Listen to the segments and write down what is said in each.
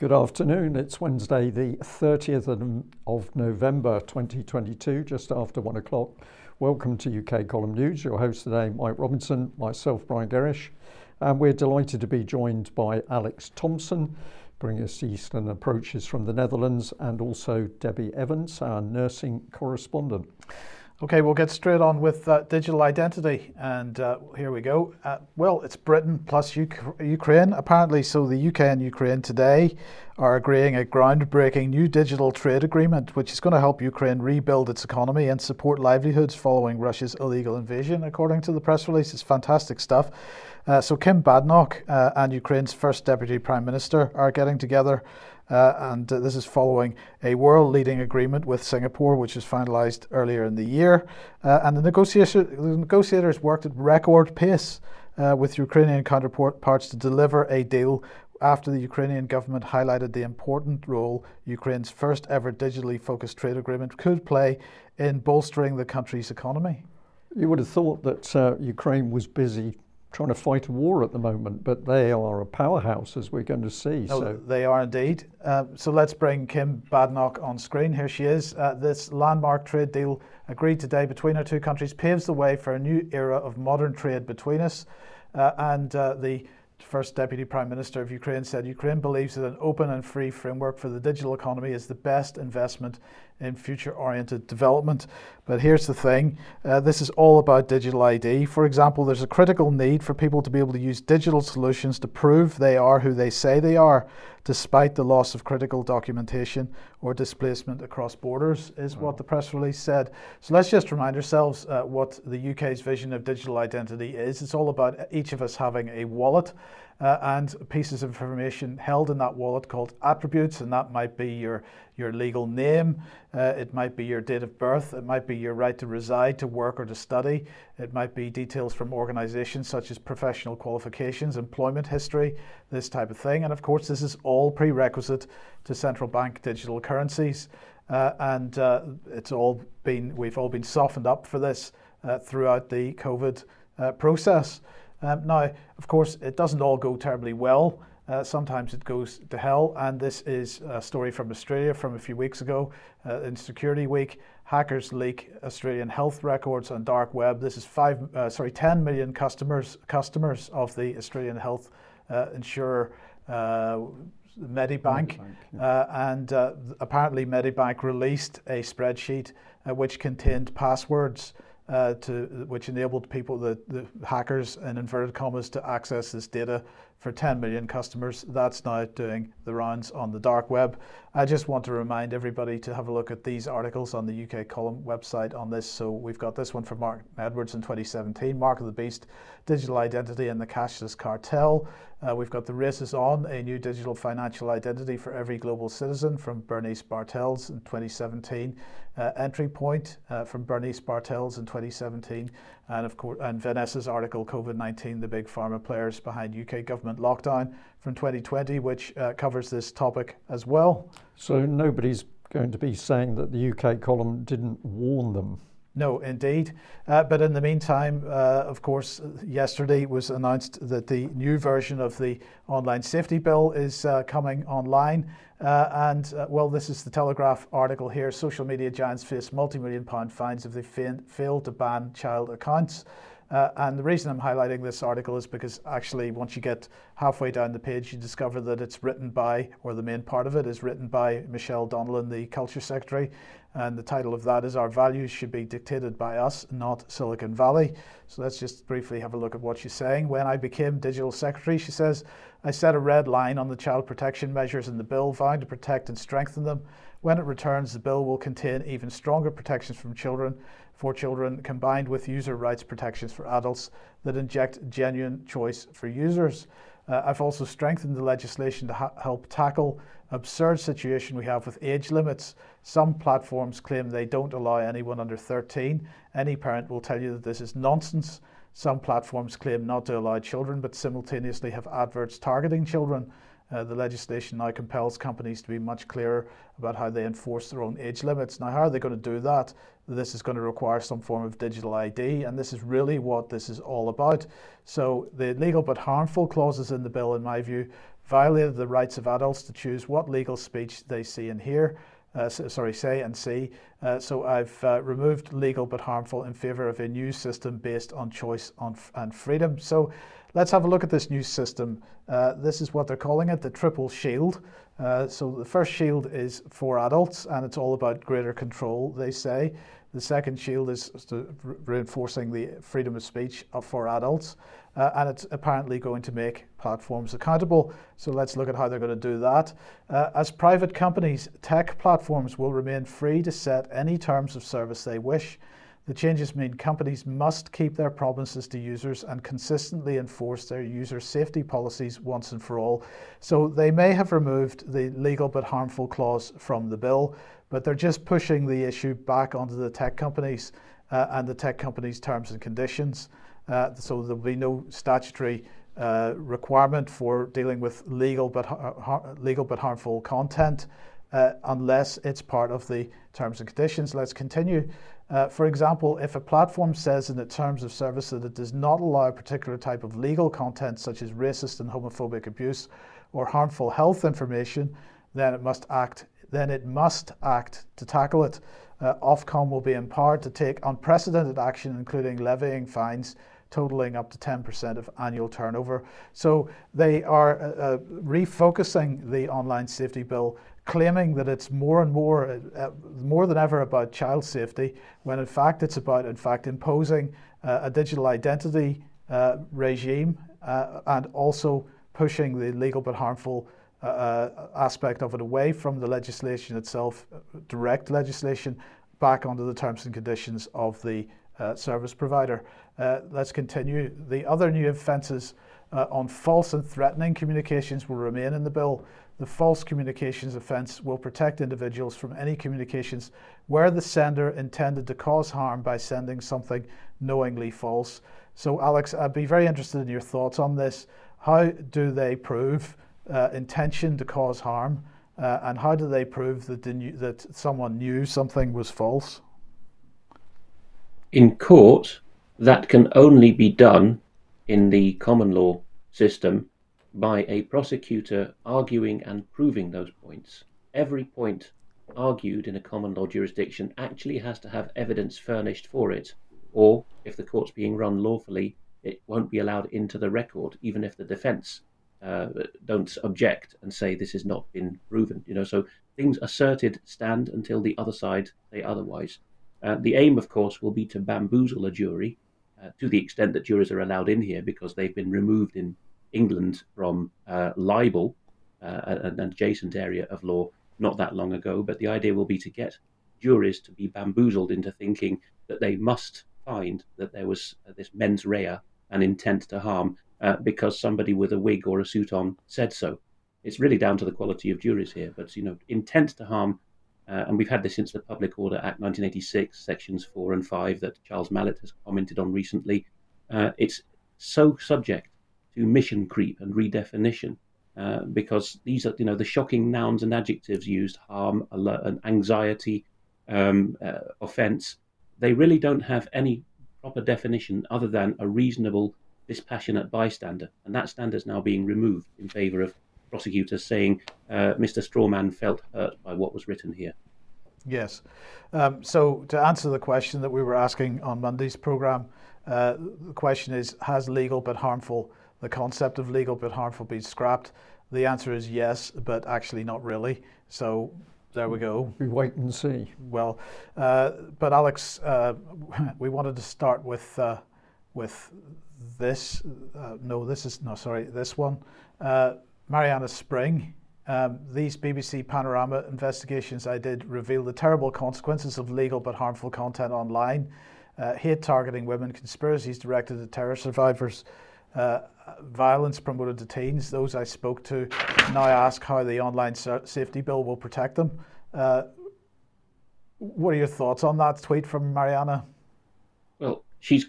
Good afternoon. It's Wednesday, the 30th of November 2022, just after one o'clock. Welcome to UK Column News. Your host today, Mike Robinson, myself, Brian Gerrish. And we're delighted to be joined by Alex Thompson, bringing us Eastern approaches from the Netherlands, and also Debbie Evans, our nursing correspondent. Okay, we'll get straight on with uh, digital identity. And uh, here we go. Uh, well, it's Britain plus Ukraine, apparently. So the UK and Ukraine today are agreeing a groundbreaking new digital trade agreement, which is going to help Ukraine rebuild its economy and support livelihoods following Russia's illegal invasion, according to the press release. It's fantastic stuff. Uh, so Kemi Badenoch uh, and Ukraine's first deputy prime minister are getting together uh, and uh, this is following a world leading agreement with Singapore, which was finalised earlier in the year. Uh, and the, the, negotiators worked at record pace uh, with Ukrainian counterparts to deliver a deal after the Ukrainian government highlighted the important role Ukraine's first ever digitally focused trade agreement could play in bolstering the country's economy. You would have thought that uh, Ukraine was busy trying to fight a war at the moment, but they are a powerhouse, as we're going to see. No, so. They are indeed. Uh, so let's bring Kemi Badenoch on screen. Here she is. Uh, this landmark trade deal agreed today between our two countries paves the way for a new era of modern trade between us. Uh, and uh, the first Deputy Prime Minister of Ukraine said Ukraine believes that an open and free framework for the digital economy is the best investment in future oriented development. But here's the thing uh, this is all about digital ID. For example, there's a critical need for people to be able to use digital solutions to prove they are who they say they are, despite the loss of critical documentation or displacement across borders, is wow. what the press release said. So let's just remind ourselves uh, what the UK's vision of digital identity is. It's all about each of us having a wallet uh, and pieces of information held in that wallet called attributes, and that might be your, your legal name, uh, it might be your date of birth, it might be your right to reside, to work, or to study, it might be details from organizations such as professional qualifications, employment history, this type of thing. And of course, this is all prerequisite to central bank digital currencies. Uh, and uh, it's all been, we've all been softened up for this uh, throughout the COVID uh, process. Um, now, of course, it doesn't all go terribly well. Uh, sometimes it goes to hell, and this is a story from Australia from a few weeks ago uh, in Security Week. Hackers leak Australian health records on dark web. This is five, uh, sorry, 10 million customers customers of the Australian health uh, insurer. Uh, Medibank, Medibank yeah. Uh, and apparently Medibank released a spreadsheet which contained passwords uh, to which enabled people, the, the hackers in inverted commas, to access this data for 10 million customers. That's now doing the rounds on the dark web. I just want to remind everybody to have a look at these articles on the UK column website on this. So we've got this one from Mark Edwards in 2017, Mark of the Beast, Digital Identity and the Cashless Cartel. Uh, we've got The Race is On, a new digital financial identity for every global citizen from Bernice Bartels in 2017. Uh, Entry Point uh, from Bernice Bartels in 2017. And of course, and Vanessa's article, COVID-19, the big pharma players behind UK government lockdown from 2020, which uh, covers this topic as well. So nobody's going to be saying that the UK column didn't warn them. No, indeed. Uh, but in the meantime, uh, of course, yesterday was announced that the new version of the online safety bill is uh, coming online. Uh, and uh, well, this is the Telegraph article here. Social media giants face multi million pound fines if they fail to ban child accounts. Uh, and the reason I'm highlighting this article is because actually, once you get halfway down the page, you discover that it's written by, or the main part of it is written by Michelle Donelan, the Culture Secretary. And the title of that is Our Values Should Be Dictated by Us, Not Silicon Valley. So let's just briefly have a look at what she's saying. When I became Digital Secretary, she says, I set a red line on the child protection measures in the bill, vowing to protect and strengthen them. When it returns, the bill will contain even stronger protections from children for children combined with user rights protections for adults that inject genuine choice for users. Uh, I've also strengthened the legislation to ha- help tackle absurd situation we have with age limits. Some platforms claim they don't allow anyone under 13. Any parent will tell you that this is nonsense. Some platforms claim not to allow children, but simultaneously have adverts targeting children. Uh, the legislation now compels companies to be much clearer about how they enforce their own age limits. Now, how are they going to do that? This is going to require some form of digital ID, and this is really what this is all about. So, the legal but harmful clauses in the bill, in my view, violated the rights of adults to choose what legal speech they see and hear. Uh, sorry, say and see. Uh, so I've uh, removed legal but harmful in favour of a new system based on choice on f- and freedom. So let's have a look at this new system. Uh, this is what they're calling it, the triple shield. Uh, so the first shield is for adults, and it's all about greater control. They say the second shield is re- reinforcing the freedom of speech for adults, uh, and it's apparently going to make platforms accountable. So let's look at how they're going to do that. Uh, as private companies, tech platforms will remain free to set any terms of service they wish. The changes mean companies must keep their promises to users and consistently enforce their user safety policies once and for all. So they may have removed the legal but harmful clause from the bill, but they're just pushing the issue back onto the tech companies uh, and the tech companies' terms and conditions. Uh, so there'll be no statutory uh, requirement for dealing with legal but har- legal but harmful content uh, unless it's part of the terms and conditions. Let's continue. Uh, for example, if a platform says in the terms of service that it does not allow a particular type of legal content, such as racist and homophobic abuse or harmful health information, then it must act. Then it must act to tackle it. Uh, Ofcom will be empowered to take unprecedented action, including levying fines totaling up to 10% of annual turnover. So they are uh, uh, refocusing the online safety bill claiming that it's more and more, uh, more than ever about child safety, when in fact it's about, in fact, imposing uh, a digital identity uh, regime uh, and also pushing the legal but harmful uh, uh, aspect of it away from the legislation itself, direct legislation, back onto the terms and conditions of the service provider. let's continue. The other new offences on false and threatening communications will remain in the bill the false communications offence will protect individuals from any communications where the sender intended to cause harm by sending something knowingly false. So, Alex, I'd be very interested in your thoughts on this. How do they prove uh, intention to cause harm, uh, and how do they prove that, that someone knew something was false? In court, that can only be done in the common law system by a prosecutor arguing and proving those points. Every point argued in a common law jurisdiction actually has to have evidence furnished for it, or if the court's being run lawfully, it won't be allowed into the record, even if the defense uh, don't object and say this has not been proven. You know, so things asserted stand until the other side say otherwise. Uh, the aim, of course, will be to bamboozle a jury uh, to the extent that juries are allowed in here because they've been removed in England from uh, libel, uh, an adjacent area of law, not that long ago. But the idea will be to get juries to be bamboozled into thinking that they must find that there was uh, this mens rea, an intent to harm, uh, because somebody with a wig or a suit on said so. It's really down to the quality of juries here. But you know, intent to harm uh, and we've had this since the Public Order Act 1986, sections 4 and 5, that Charles Malet has commented on recently. Uh, it's so subject to mission creep and redefinition. Uh, because these are, you know, the shocking nouns and adjectives used, harm, alert, and anxiety, um, uh, offence, they really don't have any proper definition other than a reasonable, dispassionate bystander. And that standard is now being removed in favour of prosecutors saying uh, Mr. Strawman felt hurt by what was written here. Yes. Um, so, to answer the question that we were asking on Monday's programme, uh, the question is Has legal but harmful the concept of legal but harmful be scrapped? The answer is yes, but actually not really. So there we go. We wait and see. Well, uh, but Alex, uh, we wanted to start with uh, with this. Uh, no, this is no, sorry, this one. Uh, Marianna Spring. Um, these BBC Panorama investigations I did reveal the terrible consequences of legal but harmful content online, uh, hate targeting women, conspiracies directed at terror survivors uh, violence promoted to teens, those I spoke to now ask how the online safety bill will protect them. Uh, what are your thoughts on that tweet from Marianna? Well, she's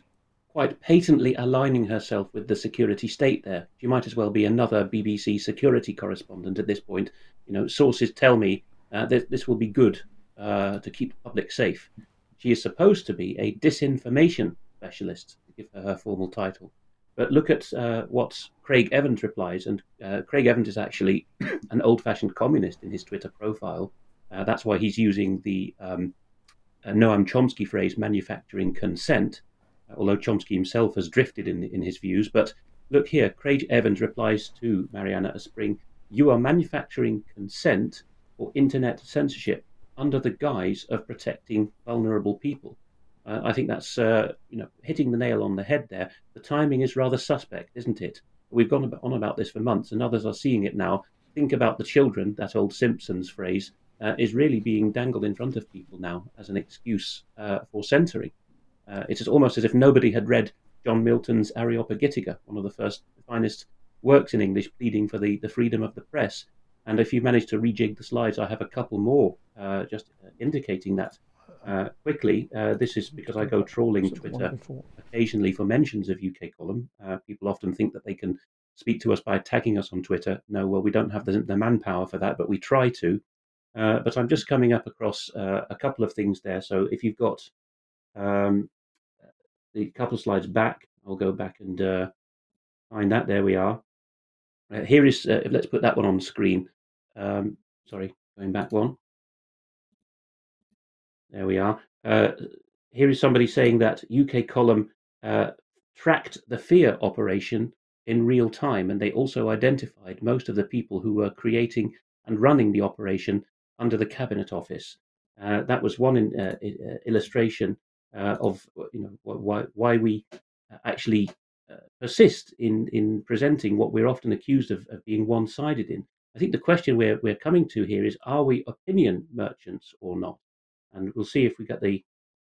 quite patently aligning herself with the security state there. She might as well be another BBC security correspondent at this point. You know, sources tell me uh, that this will be good uh, to keep the public safe. She is supposed to be a disinformation specialist, to give her her formal title. But look at uh, what Craig Evans replies, and uh, Craig Evans is actually an old-fashioned communist in his Twitter profile. Uh, that's why he's using the um, uh, Noam Chomsky phrase "manufacturing consent," although Chomsky himself has drifted in in his views. But look here, Craig Evans replies to Marianna Spring: "You are manufacturing consent for internet censorship under the guise of protecting vulnerable people." Uh, I think that's uh, you know hitting the nail on the head there. The timing is rather suspect, isn't it? We've gone on about this for months, and others are seeing it now. Think about the children. That old Simpsons phrase uh, is really being dangled in front of people now as an excuse uh, for censoring. Uh, it is almost as if nobody had read John Milton's Areopagitica, one of the first finest works in English, pleading for the, the freedom of the press. And if you manage to rejig the slides, I have a couple more uh, just indicating that uh, quickly, uh, this is because I go trawling Twitter occasionally for mentions of UK column. Uh, people often think that they can speak to us by tagging us on Twitter. No, well, we don't have the, the manpower for that, but we try to. Uh, but I'm just coming up across uh, a couple of things there. So if you've got um, the couple slides back, I'll go back and uh, find that. There we are. here is, let's put that one on screen. Um, sorry, going back one. There we are. Uh, here is somebody saying that UK column uh, tracked the fear operation in real time, and they also identified most of the people who were creating and running the operation under the cabinet office. Uh, that was one in, uh, uh, illustration uh, of you know why why we actually persist in in presenting what we're often accused of, of being one-sided in. I think the question we're we're coming to here is: Are we opinion merchants or not? And we'll see if we get the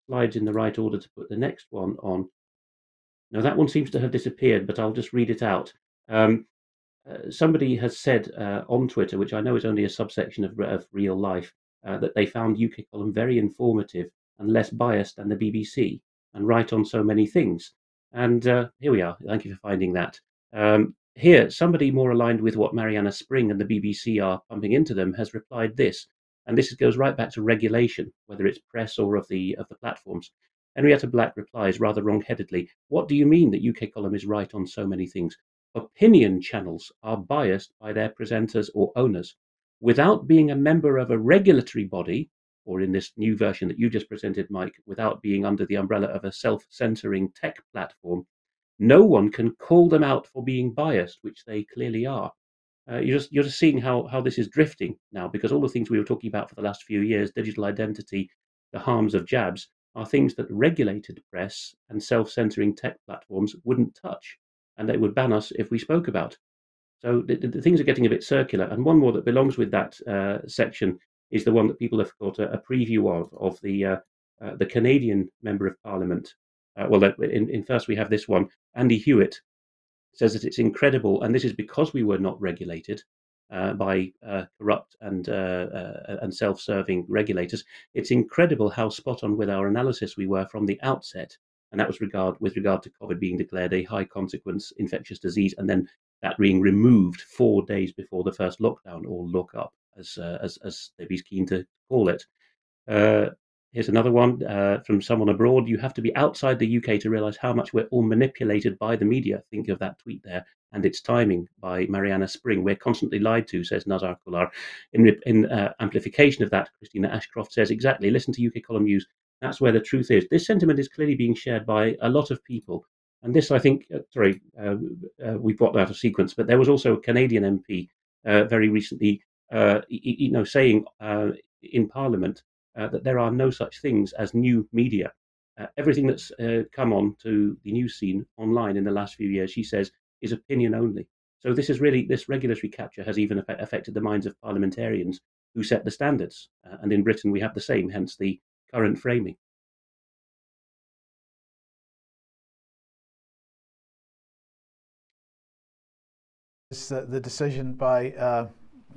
slides in the right order to put the next one on. Now, that one seems to have disappeared, but I'll just read it out. Um, uh, somebody has said uh, on Twitter, which I know is only a subsection of, of real life, uh, that they found UK column very informative and less biased than the BBC and right on so many things. And uh, here we are. Thank you for finding that. Um, here, somebody more aligned with what Marianna Spring and the BBC are pumping into them has replied this and this goes right back to regulation, whether it's press or of the of the platforms. Henrietta Black replies rather wrong-headedly, "What do you mean that UK column is right on so many things? Opinion channels are biased by their presenters or owners. Without being a member of a regulatory body, or in this new version that you just presented, Mike, without being under the umbrella of a self-censoring tech platform, no one can call them out for being biased, which they clearly are. Uh, you're just you're just seeing how how this is drifting now because all the things we were talking about for the last few years, digital identity, the harms of jabs, are things that regulated press and self-censoring tech platforms wouldn't touch, and they would ban us if we spoke about. So the, the things are getting a bit circular. And one more that belongs with that uh, section is the one that people have got a, a preview of of the uh, uh the Canadian member of Parliament. Uh, well, in, in first we have this one, Andy Hewitt, says that it's incredible, and this is because we were not regulated uh, by uh, corrupt and and self-serving regulators. It's incredible how spot on with our analysis we were from the outset, and that was regard with regard to COVID being declared a high consequence infectious disease, and then that being removed four days before the first lockdown or lock up, as uh, as as they'd keen to call it. Uh, Here's another one uh, from someone abroad. You have to be outside the UK to realize how much we're all manipulated by the media. Think of that tweet there and its timing by Marianna Spring. We're constantly lied to, says Nazar Kular. In, in uh, amplification of that, Christina Ashcroft says, exactly, listen to UK column news. That's where the truth is. This sentiment is clearly being shared by a lot of people. And this, I think, uh, sorry, uh, uh, we've got out of sequence, but there was also a Canadian MP uh, very recently, you know, saying in Parliament uh, that there are no such things as new media. Uh, everything that's uh, come on to the news scene online in the last few years, she says, is opinion only. So this is really this regulatory capture has even affected the minds of parliamentarians who set the standards, uh, and in Britain we have the same. Hence the current framing. the decision by uh,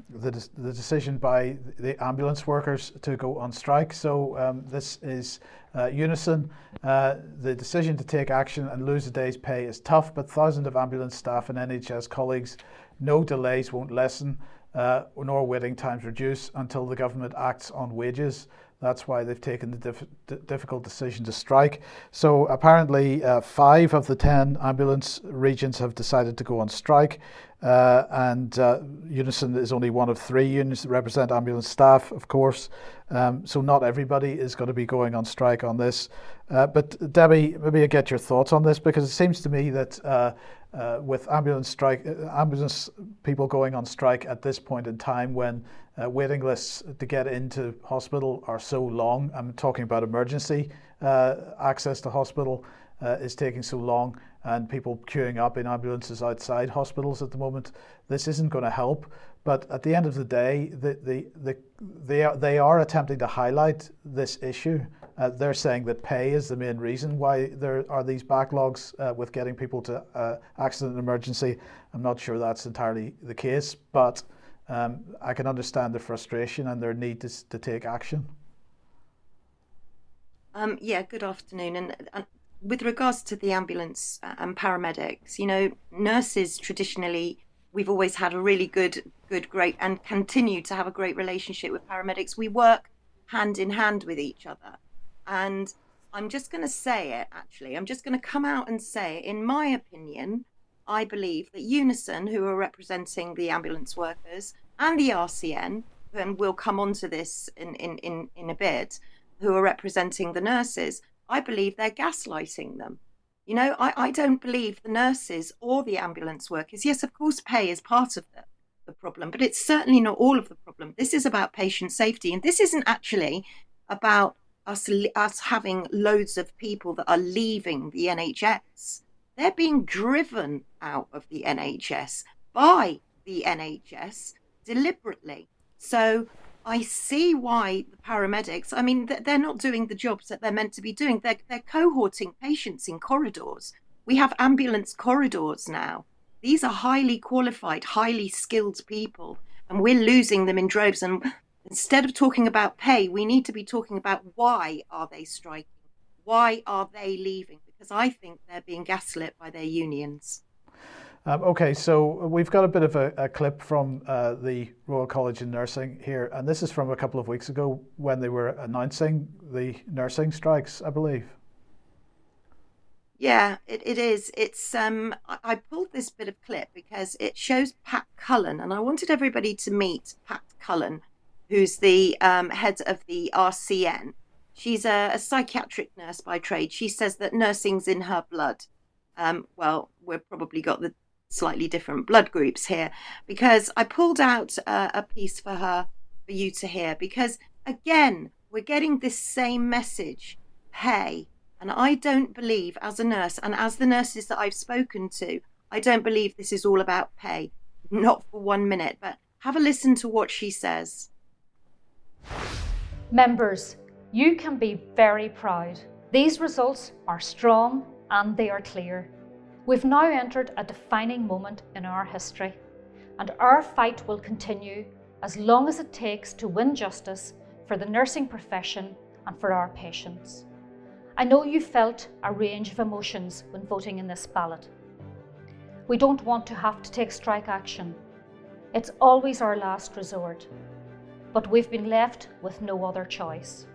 the, the decision by the ambulance workers to go on strike. So um, this is uh, unison. Uh, the decision to take action and lose a day's pay is tough, but thousands of ambulance staff and NHS colleagues no delays won't lessen, uh, nor waiting times reduce until the government acts on wages. That's why they've taken the dif- difficult decision to strike. So apparently, uh, five of the ten ambulance regions have decided to go on strike. Uh, and uh, Unison is only one of three unions that represent ambulance staff, of course. Um, so not everybody is going to be going on strike on this. Uh, but Debbie, maybe I get your thoughts on this because it seems to me that uh, uh, with ambulance strike, uh, ambulance people going on strike at this point in time when waiting lists to get into hospital are so long. I'm talking about emergency access to hospital uh, is taking so long, and people queuing up in ambulances outside hospitals at the moment. This isn't going to help. But at the end of the day, the, the, the, they, are, they are attempting to highlight this issue. Uh, they're saying that pay is the main reason why there are these backlogs uh, with getting people to uh, accident and emergency. I'm not sure that's entirely the case, but um, I can understand the frustration and their need to, to take action. Um, yeah, good afternoon. And, and, with regards to the ambulance uh, and paramedics, you know, nurses traditionally, we've always had a really good, good, great, and continue to have a great relationship with paramedics. We work hand in hand with each other. And I'm just going to say it, actually. I'm just going to come out and say, in my opinion, I believe that Unison, who are representing the ambulance workers, and the RCN, and we'll come on to this in, in, in, in a bit, who are representing the nurses, I believe they're gaslighting them. You know, I, I don't believe the nurses or the ambulance workers. Yes, of course, pay is part of the, the problem, but it's certainly not all of the problem. This is about patient safety, and this isn't actually about us us having loads of people that are leaving the NHS. They're being driven out of the NHS by the NHS deliberately. So I see why the paramedics, I mean, they're not doing the jobs that they're meant to be doing. They're, they're cohorting patients in corridors. We have ambulance corridors now. These are highly qualified, highly skilled people, and we're losing them in droves. And instead of talking about pay, we need to be talking about why are they striking? Why are they leaving? because I think they're being gaslit by their unions. Um, okay, so we've got a bit of a, a clip from uh, the Royal College of Nursing here, and this is from a couple of weeks ago when they were announcing the nursing strikes, I believe. Yeah, it, it is. It's um I, pulled this bit of clip because it shows Pat Cullen, and I wanted everybody to meet Pat Cullen, who's the um, head of the RCN, She's a, a, psychiatric nurse by trade. She says that nursing's in her blood. Um, well, we've probably got the slightly different blood groups here because I pulled out uh, a piece for her for you to hear because again, we're getting this same message pay. And I don't believe, as a nurse and as the nurses that I've spoken to, I don't believe this is all about pay. Not for one minute, but have a listen to what she says. Members, you can be very proud. These results are strong and they are clear. We've now entered a defining moment in our history, and our fight will continue as long as it takes to win justice for the nursing profession and for our patients. I know you felt a range of emotions when voting in this ballot. We don't want to have to take strike action. It's always our last resort, but we've been left with no other choice.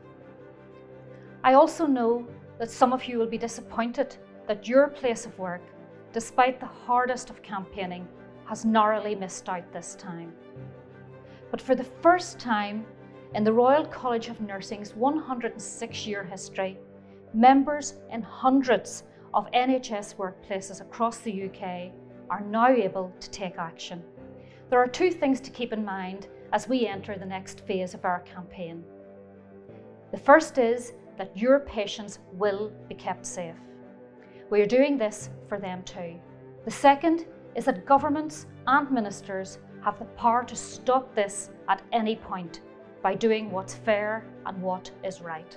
I also know that some of you will be disappointed that your place of work, despite the hardest of campaigning, has narrowly missed out this time. But for the first time in the Royal College of Nursing's 106 year history, members in hundreds of NHS workplaces across the UK are now able to take action. There are two things to keep in mind as we enter the next phase of our campaign. The first is that your patients will be kept safe. We are doing this for them too. The second is that governments and ministers have the power to stop this at any point by doing what's fair and what is right.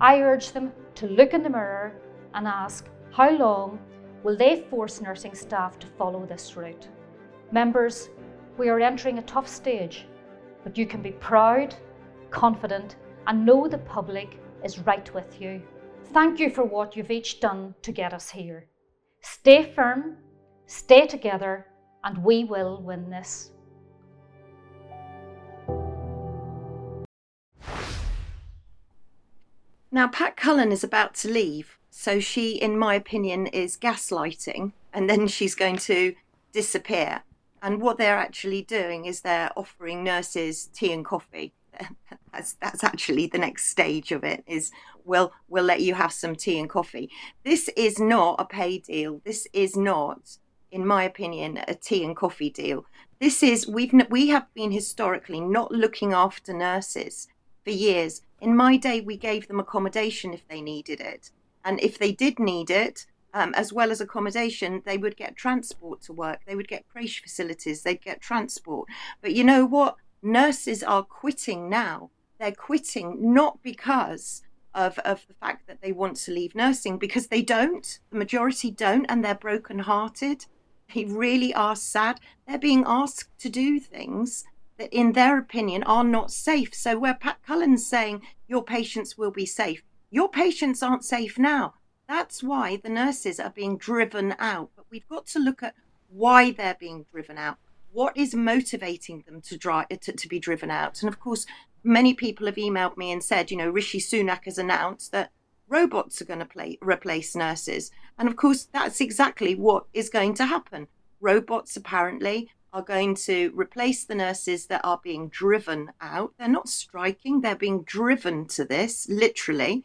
I urge them to look in the mirror and ask how long will they force nursing staff to follow this route? Members, we are entering a tough stage, but you can be proud, confident, and know the public is right with you. Thank you for what you've each done to get us here. Stay firm, stay together, and we will win this. Now, Pat Cullen is about to leave. So she, in my opinion, is gaslighting and then she's going to disappear. And what they're actually doing is they're offering nurses tea and coffee. That's that's actually the next stage of it. Is we'll we'll let you have some tea and coffee. This is not a pay deal. This is not, in my opinion, a tea and coffee deal. This is we've we have been historically not looking after nurses for years. In my day, we gave them accommodation if they needed it, and if they did need it, um, as well as accommodation, they would get transport to work. They would get creche facilities. They'd get transport. But you know what? Nurses are quitting now. They're quitting not because of, of the fact that they want to leave nursing, because they don't. The majority don't, and they're broken-hearted. They really are sad. They're being asked to do things that, in their opinion, are not safe. So, where Pat Cullen's saying your patients will be safe, your patients aren't safe now. That's why the nurses are being driven out. But we've got to look at why they're being driven out. What is motivating them to, drive, to, to be driven out? And of course, many people have emailed me and said, you know, Rishi Sunak has announced that robots are going to play, replace nurses. And of course, that's exactly what is going to happen. Robots apparently are going to replace the nurses that are being driven out. They're not striking, they're being driven to this, literally.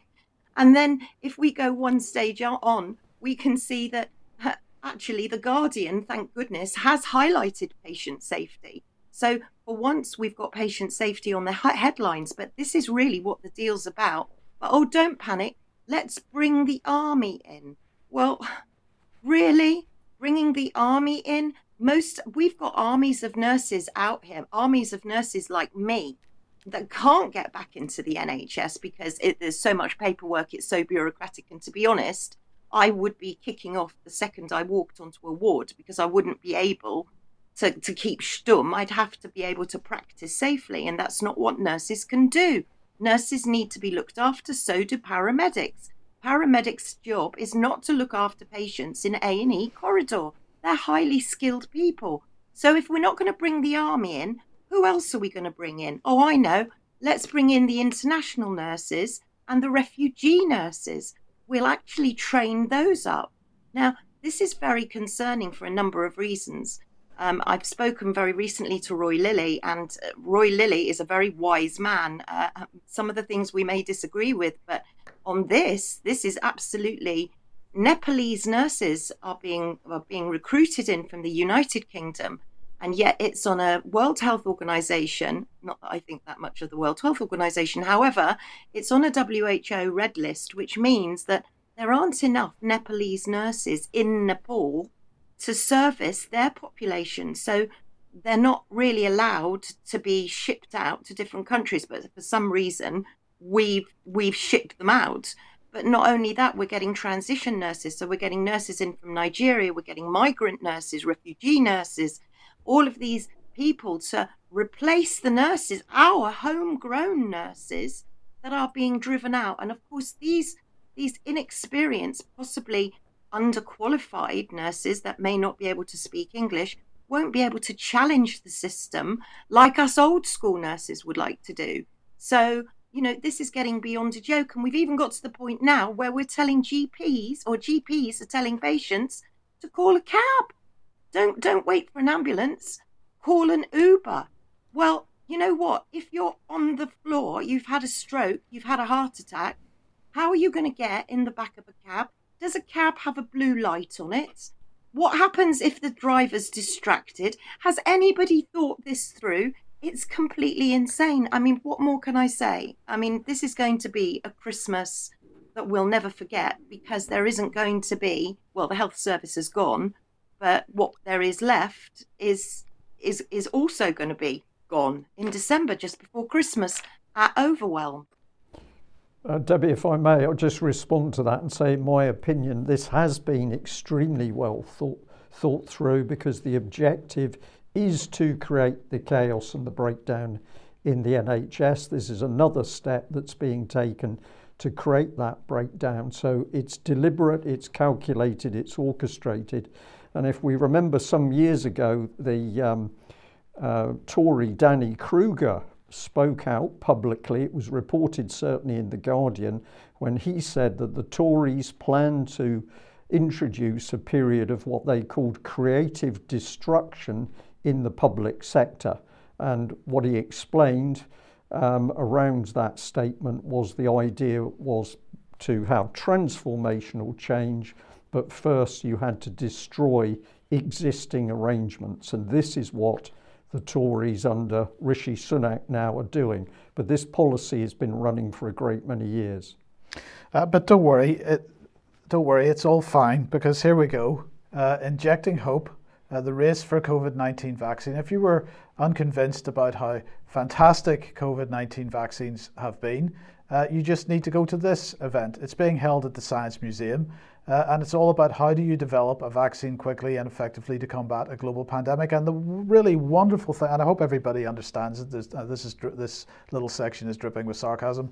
And then if we go one stage on, we can see that actually the Guardian, thank goodness, has highlighted patient safety. So for once, we've got patient safety on the headlines, but this is really what the deal's about. But oh, don't panic. Let's bring the army in. Well, really? Bringing the army in? Most, we've got armies of nurses out here, armies of nurses like me that can't get back into the NHS because it, there's so much paperwork, it's so bureaucratic. And to be honest, I would be kicking off the second I walked onto a ward because I wouldn't be able to, to keep stum. I'd have to be able to practice safely, and that's not what nurses can do. Nurses need to be looked after, so do paramedics. Paramedics' job is not to look after patients in A&E corridor. They're highly skilled people. So if we're not going to bring the army in, who else are we going to bring in? Oh, I know. Let's bring in the international nurses and the refugee nurses. We'll actually train those up. Now, this is very concerning for a number of reasons. Um, I've spoken very recently to Roy Lilley, and uh, Roy Lilley is a very wise man. Uh, um, some of the things we may disagree with, but on this, this is absolutely Nepalese nurses are being are being recruited in from the United Kingdom and yet it's on a World Health Organization. Not that I think that much of the World Health Organization. However, it's on a WHO red list, which means that there aren't enough Nepalese nurses in Nepal to service their population. So they're not really allowed to be shipped out to different countries, but for some reason we've we've shipped them out. But not only that, we're getting transition nurses. So we're getting nurses in from Nigeria, we're getting migrant nurses, refugee nurses, all of these people to replace the nurses, our homegrown nurses that are being driven out. And of course, these these inexperienced, possibly underqualified nurses that may not be able to speak English won't be able to challenge the system like us old school nurses would like to do. So, you know, this is getting beyond a joke. And we've even got to the point now where we're telling GPs or GPs are telling patients to call a cab. Don't don't wait for an ambulance. Call an Uber. Well, you know what? If you're on the floor, you've had a stroke, you've had a heart attack, how are you going to get in the back of a cab? Does a cab have a blue light on it? What happens if the driver's distracted? Has anybody thought this through? It's completely insane. I mean, what more can I say? I mean, this is going to be a Christmas that we'll never forget because there isn't going to be, well, the health service has gone, but what there is left is is is also going to be gone in December, just before Christmas, at Overwhelm. Uh, Debbie, if I may, I'll just respond to that and say, in my opinion, this has been extremely well thought thought through because the objective is to create the chaos and the breakdown in the NHS. This is another step that's being taken to create that breakdown. So it's deliberate, it's calculated, it's orchestrated. And if we remember some years ago, the um, uh, Tory Danny Kruger spoke out publicly. It was reported certainly in The Guardian when he said that the Tories planned to introduce a period of what they called creative destruction in the public sector. And what he explained um, around that statement was the idea was to have transformational change, but first you had to destroy existing arrangements. And this is what the Tories under Rishi Sunak now are doing. But this policy has been running for a great many years. Uh, but don't worry, it, don't worry, it's all fine because here we go. Uh, injecting hope, uh, the race for COVID 19 vaccine. If you were unconvinced about how fantastic COVID 19 vaccines have been, uh, you just need to go to this event. It's being held at the Science Museum. Uh, and it's all about how do you develop a vaccine quickly and effectively to combat a global pandemic. And the really wonderful thing, and I hope everybody understands. This, uh, this is this little section is dripping with sarcasm,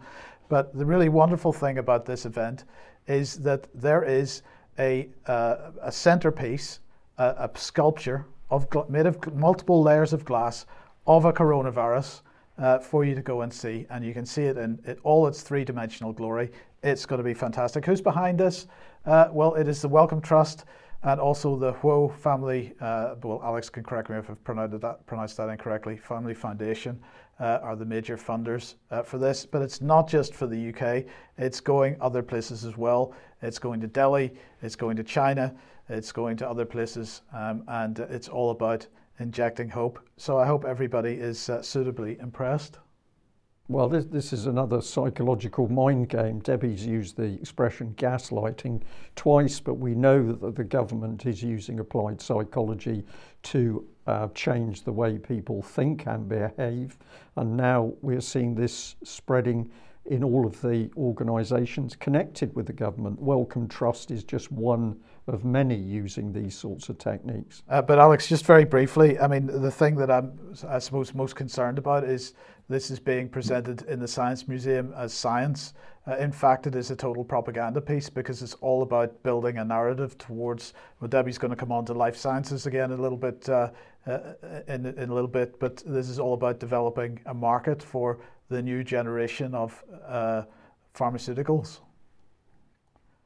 but the really wonderful thing about this event is that there is a uh, a centerpiece, a, a sculpture of made of multiple layers of glass of a coronavirus. Uh, for you to go and see, and you can see it in it, all its three-dimensional glory. It's going to be fantastic. Who's behind this? Uh, well, it is the Wellcome Trust and also the Huo Family, uh, well, Alex can correct me if I've pronounced that, pronounced that incorrectly, Family Foundation uh, are the major funders uh, for this. But it's not just for the UK, it's going other places as well. It's going to Delhi, it's going to China, it's going to other places, um, and it's all about injecting hope. So I hope everybody is uh, suitably impressed. Well, this, this is another psychological mind game. Debbie's used the expression gaslighting twice, but we know that the government is using applied psychology to uh, change the way people think and behave. And now we're seeing this spreading in all of the organisations connected with the government. Wellcome Trust is just one of many using these sorts of techniques. Uh, but Alex, just very briefly, I mean, the thing that I'm, I suppose, most concerned about is this is being presented in the Science Museum as science. Uh, in fact, it is a total propaganda piece because it's all about building a narrative towards. Well, Debbie's going to come on to life sciences again a little bit uh, uh, in, in a little bit, but this is all about developing a market for the new generation of uh, pharmaceuticals.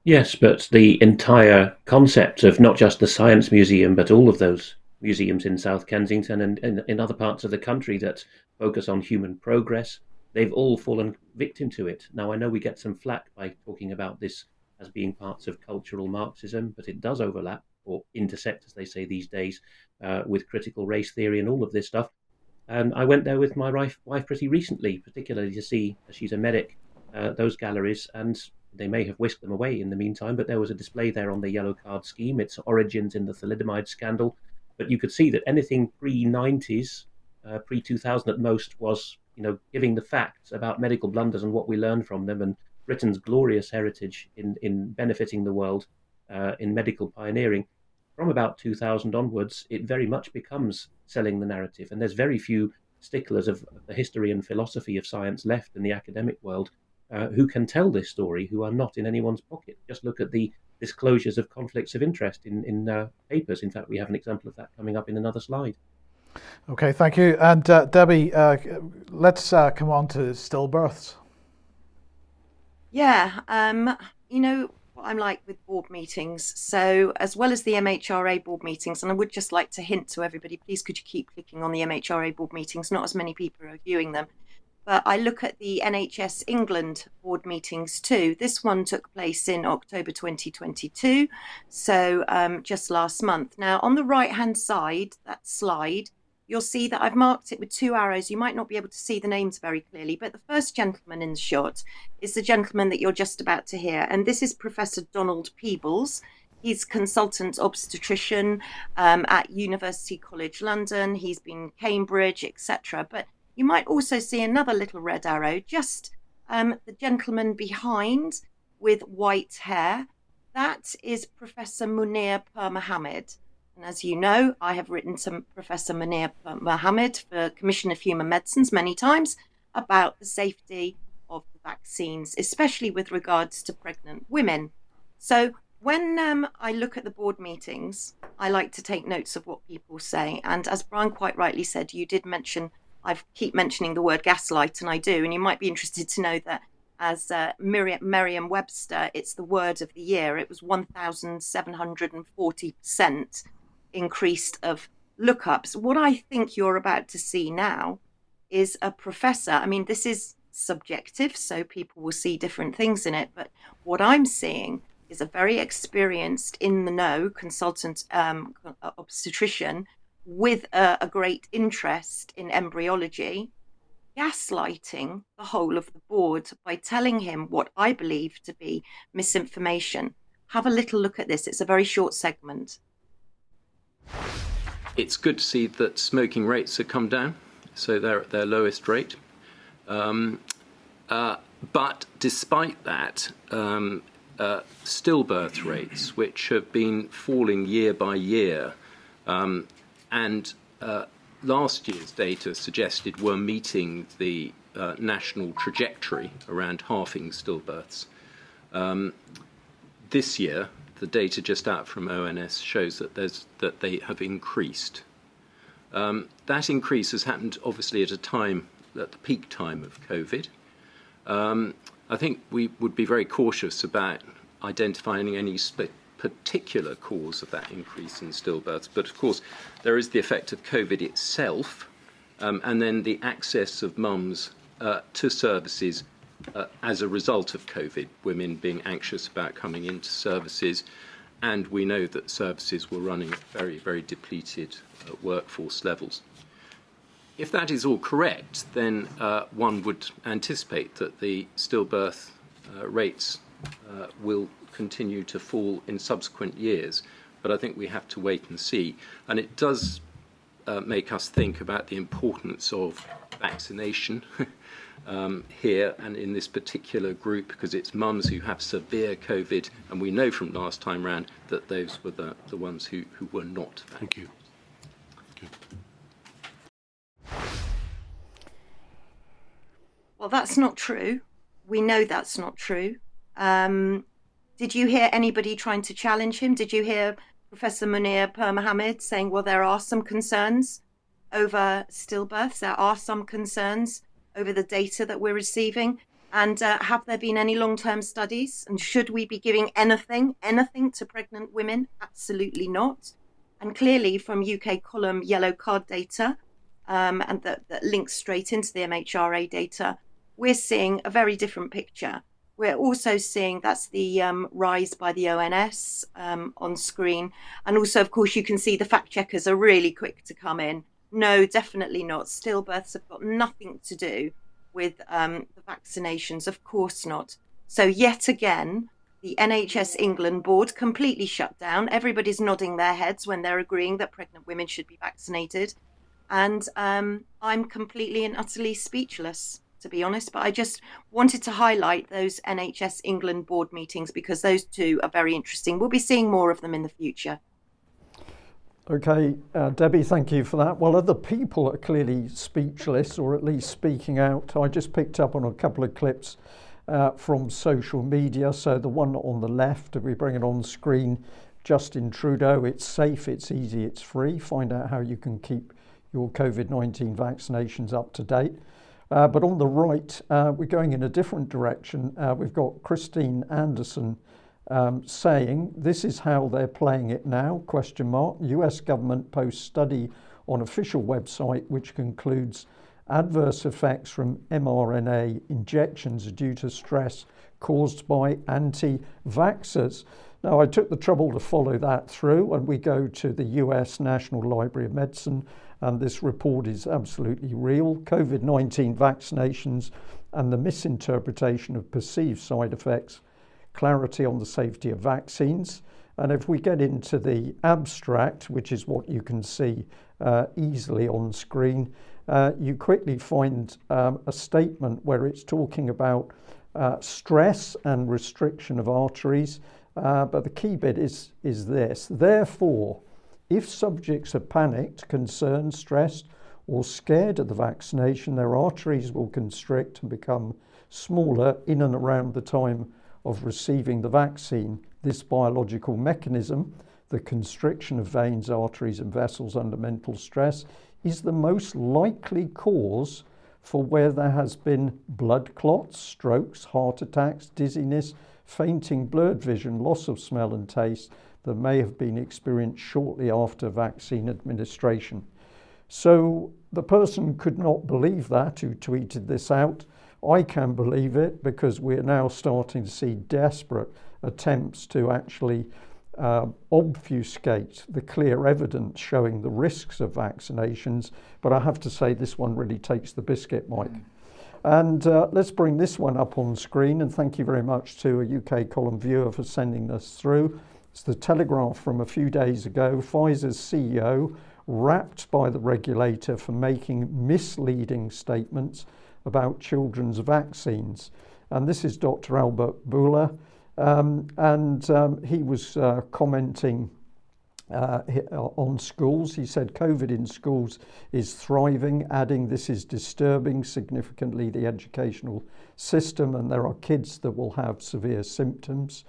Yes, but the entire concept of not just the Science Museum, but all of those museums in South Kensington and in, other parts of the country that focus on human progress, they've all fallen victim to it. Now, I know we get some flack by talking about this as being parts of cultural Marxism, but it does overlap or intersect, as they say these days, uh, with critical race theory and all of this stuff. And I went there with my wife, wife pretty recently, particularly to see, as she's a medic, uh, those galleries, and they may have whisked them away in the meantime, but there was a display there on the yellow card scheme, its origins in the thalidomide scandal. But you could see that anything pre 90s, uh, pre 2000 at most, was you know giving the facts about medical blunders and what we learned from them, and Britain's glorious heritage in in benefiting the world uh, in medical pioneering. From about 2000 onwards, it very much becomes selling the narrative, and there's very few sticklers of the history and philosophy of science left in the academic world uh, who can tell this story who are not in anyone's pocket. Just look at the disclosures of conflicts of interest in, in uh, papers. In fact, we have an example of that coming up in another slide. Okay, thank you. And uh, Debbie, uh, let's uh, come on to stillbirths. Yeah, um, you know what I'm like with board meetings. So, as well as the MHRA board meetings, and I would just like to hint to everybody please could you keep clicking on the MHRA board meetings? Not as many people are viewing them but I look at the NHS England board meetings too. This one took place in October 2022, so um, just last month. Now, on the right hand side, that slide, you'll see that I've marked it with two arrows. You might not be able to see the names very clearly, but the first gentleman in the shot is the gentleman that you're just about to hear, and this is Professor Donald Peebles. He's consultant obstetrician um, at University College London. He's been Cambridge, etc. But you might also see another little red arrow, just um, the gentleman behind with white hair. That is Professor Munir Pirmohamed. And as you know, I have written to Professor Munir Pirmohamed for Commission of Human Medicines many times about the safety of the vaccines, especially with regards to pregnant women. So when um, I look at the board meetings, I like to take notes of what people say. And as Brian quite rightly said, you did mention I keep mentioning the word gaslight, and I do. And you might be interested to know that as uh, Merriam Webster, it's the word of the year. It was 1,740% increased of lookups. What I think you're about to see now is a professor. I mean, this is subjective, so people will see different things in it. But what I'm seeing is a very experienced, in the know consultant um, obstetrician with a, a great interest in embryology gaslighting the whole of the board by telling him what I believe to be misinformation. Have a little look at this. It's a very short segment. It's good to see that smoking rates have come down, so they're at their lowest rate. Um, uh, but despite that, um, uh, stillbirth rates, which have been falling year by year, um, and uh, last year's data suggested we're meeting the uh, national trajectory around halving stillbirths. Um, this year, the data just out from ONS shows that, that they have increased. Um, that increase has happened obviously at a time, at the peak time of COVID. Um, I think we would be very cautious about identifying any sp- particular cause of that increase in stillbirths. But of course, there is the effect of COVID itself, um, and then the access of mums uh, to services uh, as a result of COVID, women being anxious about coming into services. And we know that services were running at very, very depleted uh, workforce levels. If that is all correct, then uh, one would anticipate that the stillbirth uh, rates uh, will continue to fall in subsequent years. But I think we have to wait and see. And it does uh, make us think about the importance of vaccination um, here and in this particular group because it's mums who have severe COVID, and we know from last time round that those were the, the ones who, who were not. Thank you. Well, that's not true. We know that's not true. Um, did you hear anybody trying to challenge him? Did you hear Professor Munir Pirmohamed saying, well, there are some concerns over stillbirths, there are some concerns over the data that we're receiving? And uh, have there been any long term studies? And should we be giving anything, anything to pregnant women? Absolutely not. And clearly, from UK column yellow card data, um, and that, that links straight into the MHRA data, we're seeing a very different picture. We're also seeing that's the um, rise by the ONS um, on screen. And also, of course, you can see the fact checkers are really quick to come in. No, definitely not. Stillbirths have got nothing to do with um, the vaccinations, of course not. So, yet again, the NHS England board completely shut down. Everybody's nodding their heads when they're agreeing that pregnant women should be vaccinated. And um, I'm completely and utterly speechless, to be honest. But I just wanted to highlight those NHS England board meetings because those two are very interesting. We'll be seeing more of them in the future. Okay, uh, Debbie, thank you for that. Well, other people are clearly speechless or at least speaking out. I just picked up on a couple of clips uh, from social media. So the one on the left, if we bring it on screen, Justin Trudeau, it's safe, it's easy, it's free. Find out how you can keep your COVID 19 vaccinations up to date. Uh, but on the right, uh, we're going in a different direction. Uh, we've got Christine Anderson um, saying this is how they're playing it now question mark US government posts study on official website which concludes adverse effects from mRNA injections due to stress caused by anti-vaxxers. Now I took the trouble to follow that through and we go to the US National Library of Medicine and this report is absolutely real. COVID-19 vaccinations and the misinterpretation of perceived side effects clarity on the safety of vaccines. And if we get into the abstract, which is what you can see uh, easily on screen, uh, you quickly find um, a statement where it's talking about uh, stress and restriction of arteries. Uh, but the key bit is, is this. Therefore, if subjects are panicked, concerned, stressed, or scared of the vaccination, their arteries will constrict and become smaller in and around the time of receiving the vaccine, this biological mechanism, the constriction of veins, arteries, and vessels under mental stress, is the most likely cause for where there has been blood clots, strokes, heart attacks, dizziness, fainting, blurred vision, loss of smell and taste that may have been experienced shortly after vaccine administration. So the person could not believe that who tweeted this out. I can believe it because we're now starting to see desperate attempts to actually uh, obfuscate the clear evidence showing the risks of vaccinations. But I have to say, this one really takes the biscuit, Mike. Mm. And uh, let's bring this one up on screen. And thank you very much to a UK column viewer for sending this through. It's the Telegraph from a few days ago. Pfizer's CEO rapped by the regulator for making misleading statements about children's vaccines. And this is Dr. Albert Bourla. Um, and um, he was uh, commenting uh, on schools. He said COVID in schools is thriving, adding this is disturbing significantly the educational system, and there are kids that will have severe symptoms.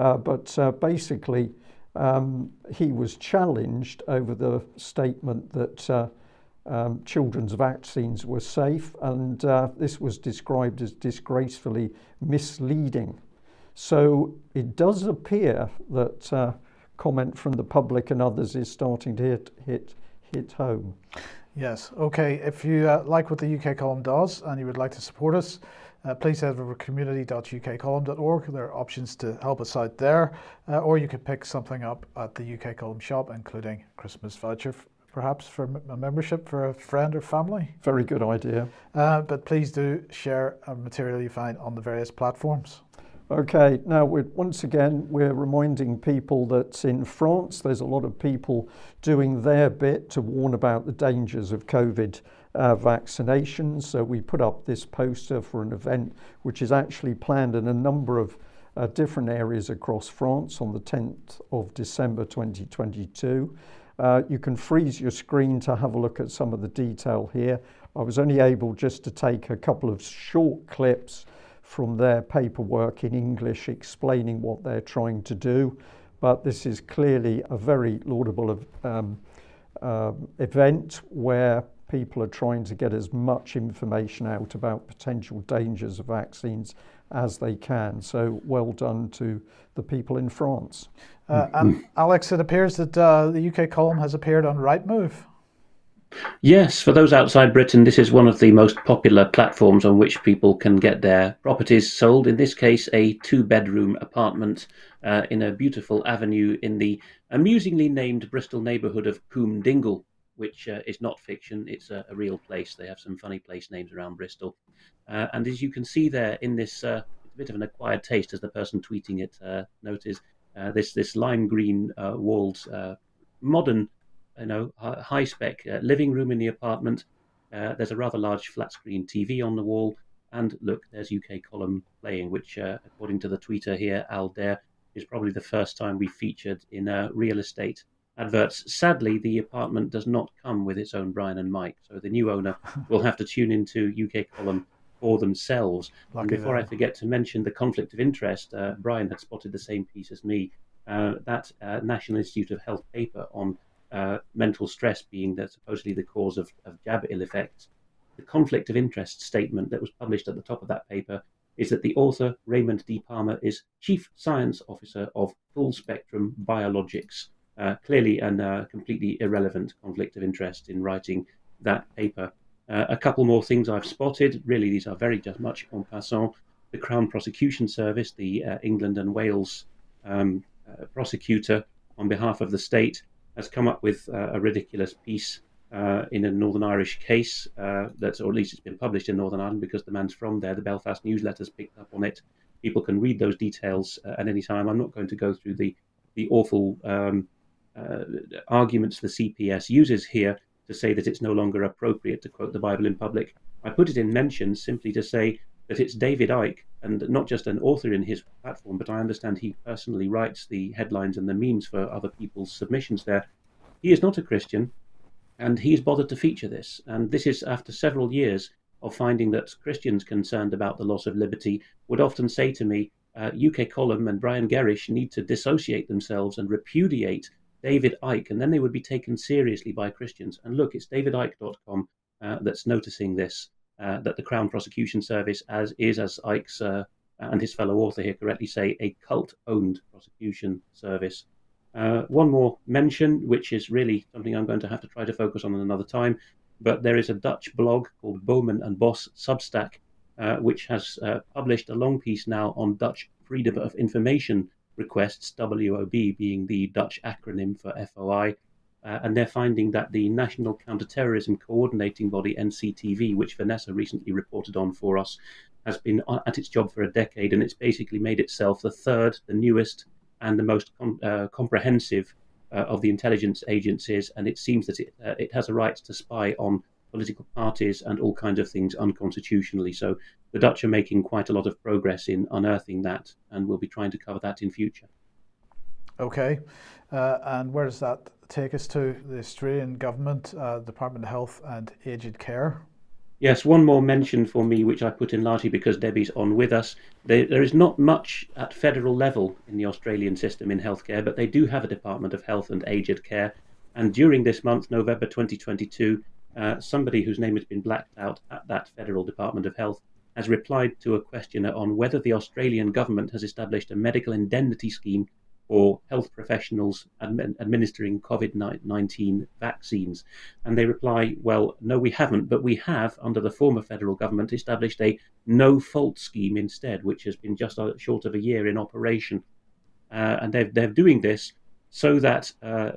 Uh, but uh, basically, um, he was challenged over the statement that uh, um, children's vaccines were safe, and uh, this was described as disgracefully misleading. So it does appear that uh, comment from the public and others is starting to hit hit hit home. Yes. Okay. If you like what the UK column does and you would like to support us, uh, please head over to community.ukcolumn.org. There are options to help us out there, uh, or you could pick something up at the UK column shop, including Christmas voucher, perhaps for a membership for a friend or family. Very good idea. Uh, but please do share material you find on the various platforms. Okay, now once again, we're reminding people that in France, there's a lot of people doing their bit to warn about the dangers of COVID uh, vaccinations. So we put up this poster for an event which is actually planned in a number of uh, different areas across France on the 10th of December 2022. Uh, you can freeze your screen to have a look at some of the detail here. I was only able just to take a couple of short clips from their paperwork in English explaining what they're trying to do. But this is clearly a very laudable um, uh, event where people are trying to get as much information out about potential dangers of vaccines as they can. So well done to the people in France. Uh, and Alex, it appears that uh, the UK column has appeared on Rightmove. Yes, for those outside Britain, this is one of the most popular platforms on which people can get their properties sold. In this case, a two bedroom apartment uh, in a beautiful avenue in the amusingly named Bristol neighbourhood of Coombe Dingle, which uh, is not fiction, it's a, a, real place. They have some funny place names around Bristol. Uh, and as you can see there in this uh, bit of an acquired taste, as the person tweeting it uh, uh, this, this lime green walled modern you know, high spec uh, living room in the apartment. Uh, there's a rather large flat screen TV on the wall. And look, there's UK column playing, which, uh, according to the tweeter here, Al Dare, is probably the first time we featured in a real estate adverts. Sadly, the apartment does not come with its own Brian and Mike, so the new owner will have to tune into UK column for themselves. Lucky and before I forget to mention the conflict of interest, uh, Brian had spotted the same piece as me. Uh, that uh, National Institute of Health paper on uh, mental stress being the, supposedly the cause of, of jab ill effects. The conflict of interest statement that was published at the top of that paper is that the author, Raymond D. Palmer, is Chief Science Officer of Full Spectrum Biologics. Uh, clearly, a uh, completely irrelevant conflict of interest in writing that paper. Uh, a couple more things I've spotted. Really, these are very just much en passant. The Crown Prosecution Service, the uh, England and Wales um, uh, prosecutor on behalf of the state, has come up with uh, a ridiculous piece in a Northern Irish case that's, or at least it's been published in Northern Ireland because the man's from there. The Belfast newsletter's picked up on it. People can read those details at any time. I'm not going to go through the the awful um, uh, arguments the CPS uses here to say that it's no longer appropriate to quote the Bible in public. I put it in mentions simply to say that it's David Icke, and not just an author in his platform, but I understand he personally writes the headlines and the memes for other people's submissions there. He is not a Christian, and he's bothered to feature this. And this is after several years of finding that Christians concerned about the loss of liberty would often say to me, uh, UK Column and Brian Gerrish need to dissociate themselves and repudiate David Icke, and then they would be taken seriously by Christians. And look, it's davidicke.com uh, that's noticing this uh, that the Crown Prosecution Service as is, as Icke's uh, and his fellow author here correctly say, a cult-owned prosecution service. Uh, one more mention, which is really something I'm going to have to try to focus on another time, but there is a Dutch blog called Bowman and Boss Substack, uh, which has uh, published a long piece now on Dutch freedom of information requests, WOB being the Dutch acronym for FOI. Uh, and they're finding that the National Counterterrorism Coordinating Body, NCTV, which Vanessa recently reported on for us, has been at its job for a decade, and it's basically made itself the third, the newest, and the most com- uh, comprehensive uh, of the intelligence agencies. And it seems that it, uh, it has a right to spy on political parties and all kinds of things unconstitutionally. So the Dutch are making quite a lot of progress in unearthing that, and we'll be trying to cover that in future. Okay, uh, and where does that take us to? The Australian government, uh, Department of Health and Aged Care. Yes, one more mention for me, which I put in largely because Debbie's on with us. There, there is not much at federal level in the Australian system in healthcare, but they do have a Department of Health and Aged Care. And during this month, November 2022, uh, somebody whose name has been blacked out at that Federal Department of Health has replied to a questioner on whether the Australian government has established a medical indemnity scheme for health professionals admin, administering COVID 19 vaccines? And they reply, well, no, we haven't, but we have, under the former federal government, established a no fault scheme instead, which has been just short of a year in operation. Uh, and they're, they're doing this so that uh,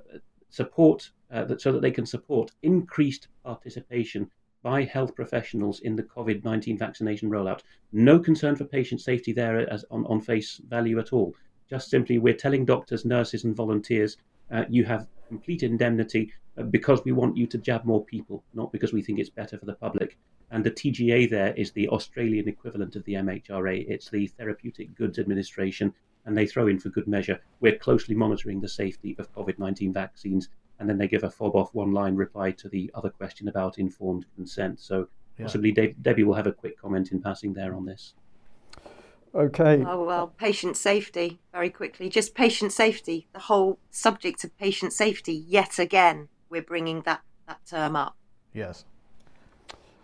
support, uh, that, so that they can support increased participation by health professionals in the COVID 19 vaccination rollout. No concern for patient safety there as on, on face value at all. Just simply, we're telling doctors, nurses, and volunteers uh, you have complete indemnity uh, because we want you to jab more people, not because we think it's better for the public. And the TGA there is the Australian equivalent of the MHRA. It's the Therapeutic Goods Administration, and they throw in for good measure. We're closely monitoring the safety of COVID 19 vaccines. And then they give a fob off one line reply to the other question about informed consent. So yeah. possibly Debbie will have a quick comment in passing there on this. Okay. Oh, well, patient safety, very quickly. Just patient safety, the whole subject of patient safety, yet again, we're bringing that, that term up. Yes.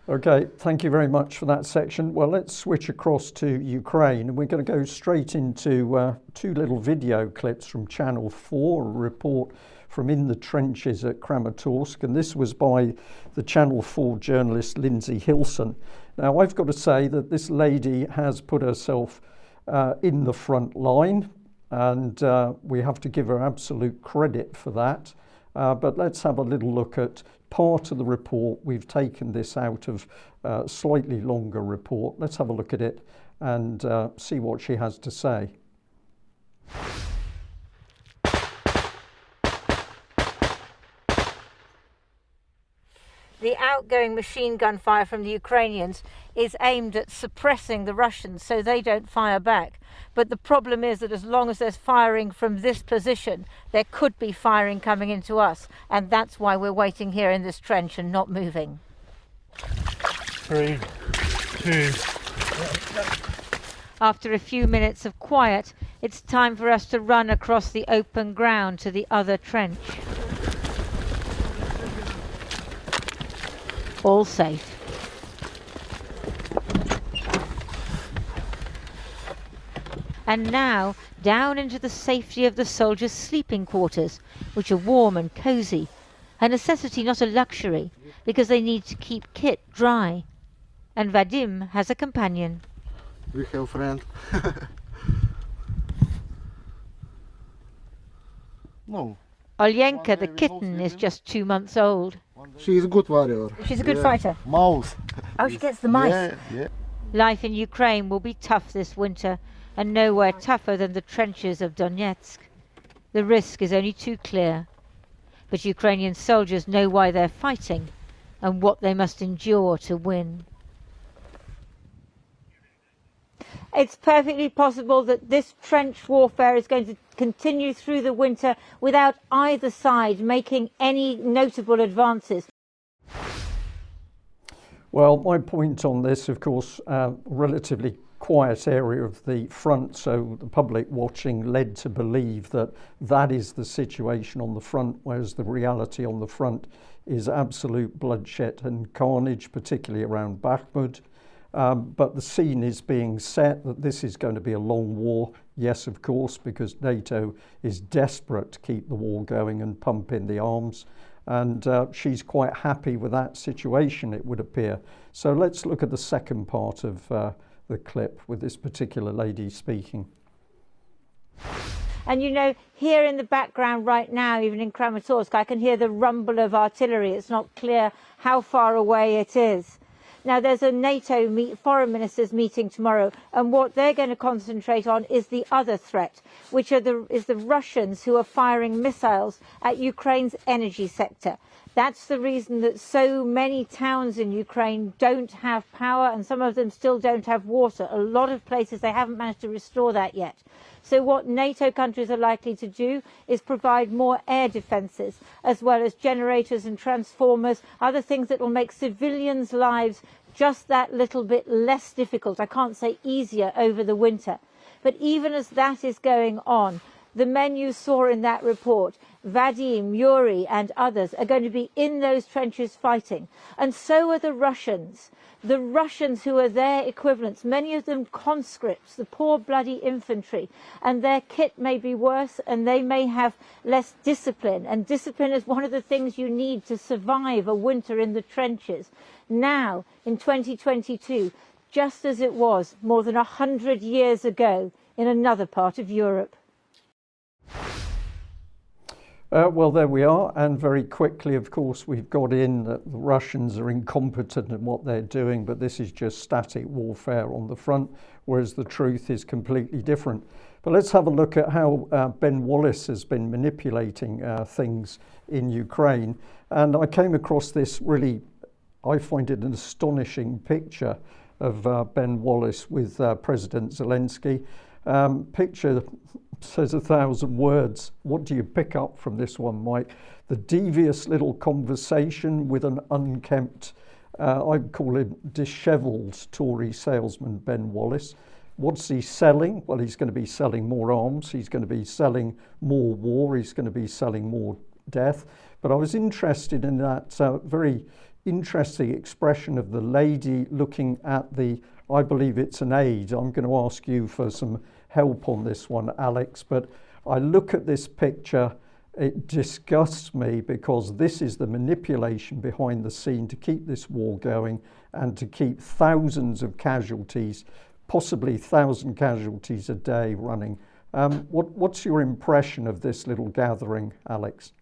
Okay, thank you very much for that section. Well, let's switch across to Ukraine, and we're going to go straight into uh, two little video clips from Channel 4, report from in the trenches at Kramatorsk, and this was by the Channel 4 journalist Lindsay Hilsum. Now, I've got to say that this lady has put herself uh, in the front line, and uh, we have to give her absolute credit for that. Uh, but let's have a little look at part of the report. We've taken this out of a slightly longer report. Let's have a look at it and uh, see what she has to say. The outgoing machine gun fire from the Ukrainians is aimed at suppressing the Russians so they don't fire back. But the problem is that as long as there's firing from this position, there could be firing coming into us. And that's why we're waiting here in this trench and not moving. Three, two. After a few minutes of quiet, it's time for us to run across the open ground to the other trench. All safe. And now down into the safety of the soldiers' sleeping quarters, which are warm and cosy, a necessity not a luxury, because they need to keep kit dry. And Vadim has a companion. We have a friend. no. Olyenka, the kitten, is just two months old. She is a good warrior. She's a good yeah. fighter. Mouse. Oh, she gets the mice. Yeah, yeah. Life in Ukraine will be tough this winter, and nowhere tougher than the trenches of Donetsk. The risk is only too clear. But Ukrainian soldiers know why they're fighting and what they must endure to win. It's perfectly possible that this trench warfare is going to continue through the winter without either side making any notable advances. Well, my point on this, of course, uh, relatively quiet area of the front, so the public watching led to believe that that is the situation on the front, whereas the reality on the front is absolute bloodshed and carnage, particularly around Bakhmut. Um, but the scene is being set that this is going to be a long war. Yes, of course, because NATO is desperate to keep the war going and pump in the arms. And uh, she's quite happy with that situation, it would appear. So let's look at the second part of uh, the clip with this particular lady speaking. And you know, here in the background right now, even in Kramatorsk, I can hear the rumble of artillery. It's not clear how far away it is. Now, there's a NATO meet, foreign ministers meeting tomorrow, and what they're going to concentrate on is the other threat, which the, is the Russians who are firing missiles at Ukraine's energy sector. That's the reason that so many towns in Ukraine don't have power and some of them still don't have water. A lot of places they haven't managed to restore that yet. So what NATO countries are likely to do is provide more air defences, as well as generators and transformers, other things that will make civilians' lives just that little bit less difficult. I can't say easier over the winter. But even as that is going on, the men you saw in that report, Vadim, Yuri, and others, are going to be in those trenches fighting. And so are the Russians. The Russians who are their equivalents, many of them conscripts, the poor bloody infantry, and their kit may be worse and they may have less discipline. And discipline is one of the things you need to survive a winter in the trenches. Now, in 2022, just as it was more than a hundred years ago in another part of Europe. Uh, well, there we are. And very quickly, of course, we've got in that the Russians are incompetent in what they're doing, but this is just static warfare on the front, whereas the truth is completely different. But let's have a look at how uh, Ben Wallace has been manipulating uh, things in Ukraine. And I came across this really, I find it an astonishing picture of uh, Ben Wallace with uh, President Zelensky. Um, picture says a thousand words. What do you pick up from this one, Mike? The devious little conversation with an unkempt, uh, I'd call him dishevelled Tory salesman, Ben Wallace. What's he selling? Well, he's going to be selling more arms, he's going to be selling more war, he's going to be selling more death. But I was interested in that uh, very interesting expression of the lady looking at the, I believe it's an aid. I'm going to ask you for some help on this one, Alex, but I look at this picture, it disgusts me because this is the manipulation behind the scene to keep this war going and to keep thousands of casualties, possibly thousand casualties a day running. Um, what, what's your impression of this little gathering, Alex?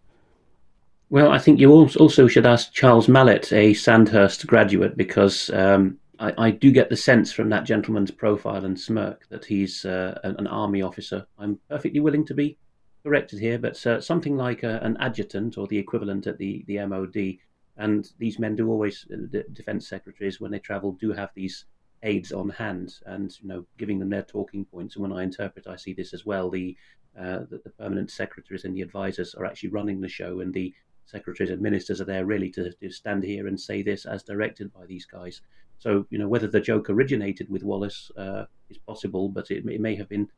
Well, I think you also should ask Charles Malet, a Sandhurst graduate, because um, I, I, do get the sense from that gentleman's profile and smirk that he's uh, an, an, army officer. I'm perfectly willing to be corrected here, but uh, something like a, an adjutant or the equivalent at the, the MOD. And these men do always, uh, the defense secretaries, when they travel, do have these aides on hand and you know giving them their talking points. And when I interpret, I see this as well. The uh, the, the permanent secretaries and the advisors are actually running the show, and the secretaries and ministers are there really to, to stand here and say this as directed by these guys. So, you know, whether the joke originated with Wallace uh, is possible, but it, it may have been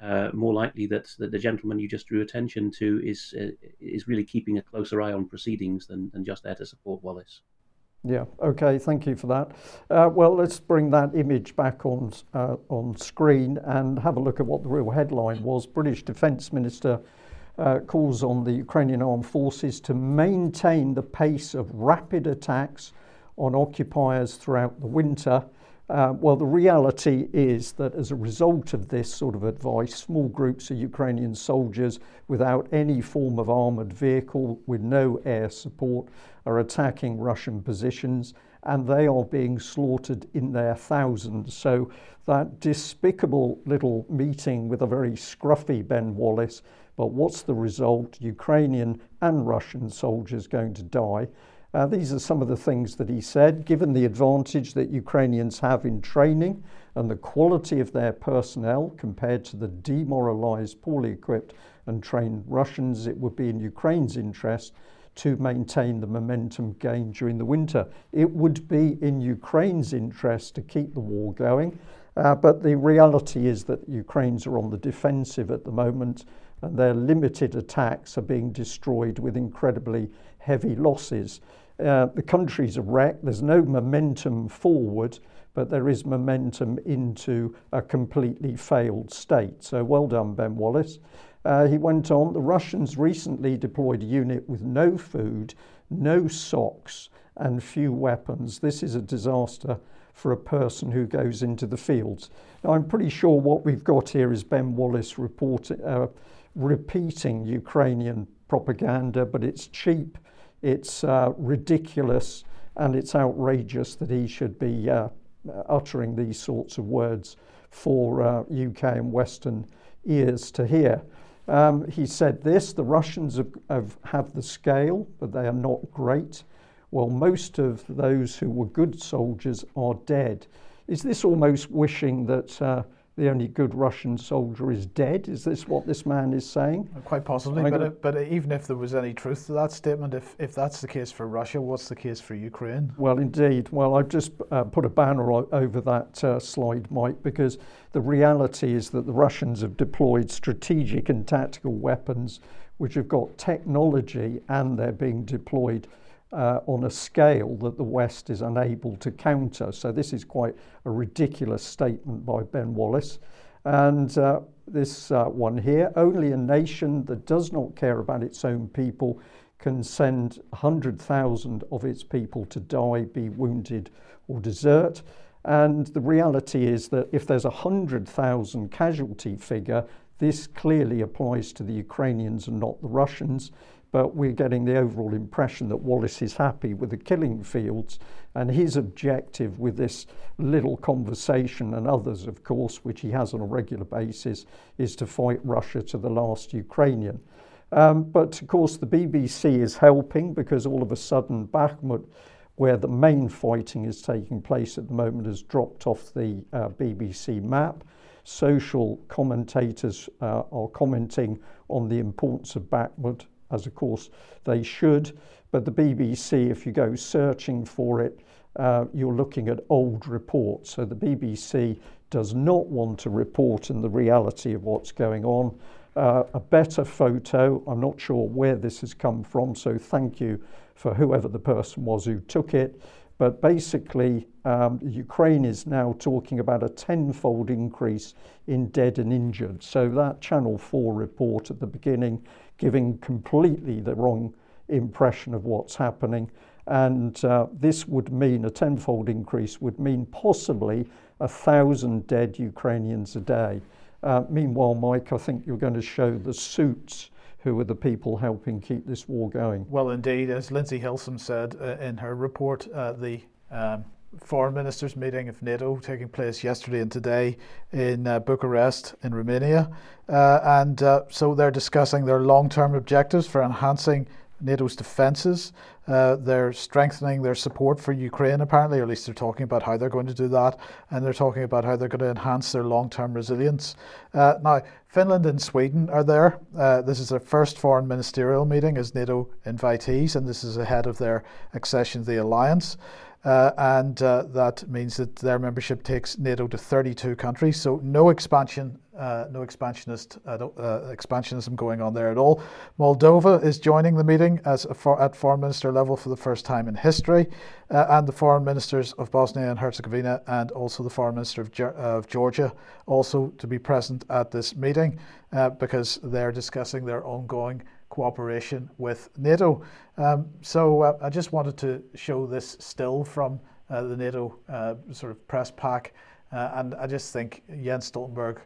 uh, more likely that, that the gentleman you just drew attention to is uh, is really keeping a closer eye on proceedings than, than just there to support Wallace. Yeah. Okay. Thank you for that. Uh, well, let's bring that image back on uh, on screen and have a look at what the real headline was. British Defence Minister uh, calls on the Ukrainian armed forces to maintain the pace of rapid attacks on occupiers throughout the winter. Uh, well, the reality is that as a result of this sort of advice, small groups of Ukrainian soldiers without any form of armoured vehicle, with no air support, are attacking Russian positions and they are being slaughtered in their thousands. So, that despicable little meeting with a very scruffy Ben Wallace, but what's the result? Ukrainian and Russian soldiers going to die. Uh, these are some of the things that he said. Given the advantage that Ukrainians have in training and the quality of their personnel compared to the demoralized, poorly equipped, and trained Russians, it would be in Ukraine's interest to maintain the momentum gained during the winter. It would be in Ukraine's interest to keep the war going. Uh, but the reality is that Ukrainians are on the defensive at the moment, and their limited attacks are being destroyed with incredibly heavy losses. Uh, the country's a wreck. There's no momentum forward, but there is momentum into a completely failed state. So well done, Ben Wallace. Uh, he went on, the Russians recently deployed a unit with no food, no socks, and few weapons. This is a disaster for a person who goes into the fields. Now, I'm pretty sure what we've got here is Ben Wallace report, uh, repeating Ukrainian propaganda, but it's cheap, it's uh, ridiculous, and it's outrageous that he should be uh, uttering these sorts of words for UK uh, and Western ears to hear. Um, he said this the Russians have, have, have the scale, but they are not great. Well, most of those who were good soldiers are dead. Is this almost wishing that uh, the only good Russian soldier is dead. Is this what this man is saying? Quite possibly, but, uh, but even if there was any truth to that statement, if, if that's the case for Russia, what's the case for Ukraine? Well, indeed. Well, I've just uh, put a banner over that uh, slide, Mike, because the reality is that the Russians have deployed strategic and tactical weapons which have got technology and they're being deployed uh, on a scale that the West is unable to counter. So, this is quite a ridiculous statement by Ben Wallace. And uh, this uh, one here only a nation that does not care about its own people can send 100,000 of its people to die, be wounded, or desert. And the reality is that if there's a 100,000 casualty figure, this clearly applies to the Ukrainians and not the Russians but we're getting the overall impression that Wallace is happy with the killing fields. And his objective with this little conversation, and others, of course, which he has on a regular basis, is to fight Russia to the last Ukrainian. Um, but of course, the BBC is helping because all of a sudden, Bakhmut, where the main fighting is taking place at the moment, has dropped off the uh, BBC map. Social commentators uh, are commenting on the importance of Bakhmut as of course they should. But the BBC, if you go searching for it, uh, you're looking at old reports. So the BBC does not want to report in the reality of what's going on. Uh, a better photo, I'm not sure where this has come from, so thank you for whoever the person was who took it. But basically, um, Ukraine is now talking about a tenfold increase in dead and injured. So that Channel 4 report at the beginning giving completely the wrong impression of what's happening. And uh, this would mean a tenfold increase, would mean possibly a thousand dead Ukrainians a day. Uh, meanwhile, Mike, I think you're going to show the suits who are the people helping keep this war going. Well, indeed, as Lindsay Hilsum said uh, in her report, uh, the um, foreign ministers meeting of NATO taking place yesterday and today in uh, Bucharest in Romania. Uh, and uh, so they're discussing their long term objectives for enhancing NATO's defences. Uh, they're strengthening their support for Ukraine, apparently, or at least they're talking about how they're going to do that. And they're talking about how they're going to enhance their long term resilience. Uh, now, Finland and Sweden are there. Uh, this is their first foreign ministerial meeting as NATO invitees, and this is ahead of their accession to the alliance. Uh, and uh, that means that their membership takes NATO to 32 countries. So no expansion, uh, no expansionist uh, uh, expansionism going on there at all. Moldova is joining the meeting as for, at foreign minister level for the first time in history, uh, and the foreign ministers of Bosnia and Herzegovina and also the foreign minister of, of Georgia also to be present at this meeting because they're discussing their ongoing cooperation with NATO. Um, so uh, I just wanted to show this still from uh, the NATO uh, sort of press pack, uh, and I just think Jens Stoltenberg.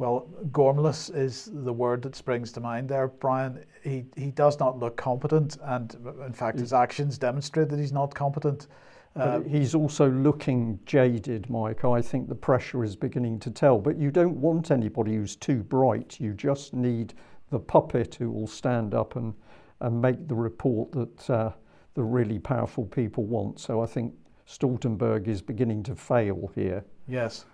Well, gormless is the word that springs to mind there, Brian. He, he does not look competent, and in fact, his actions demonstrate that he's not competent. Uh, he's also looking jaded, Mike. I think the pressure is beginning to tell. But you don't want anybody who's too bright. You just need the puppet who will stand up and, and make the report that uh, the really powerful people want. So I think Stoltenberg is beginning to fail here. Yes.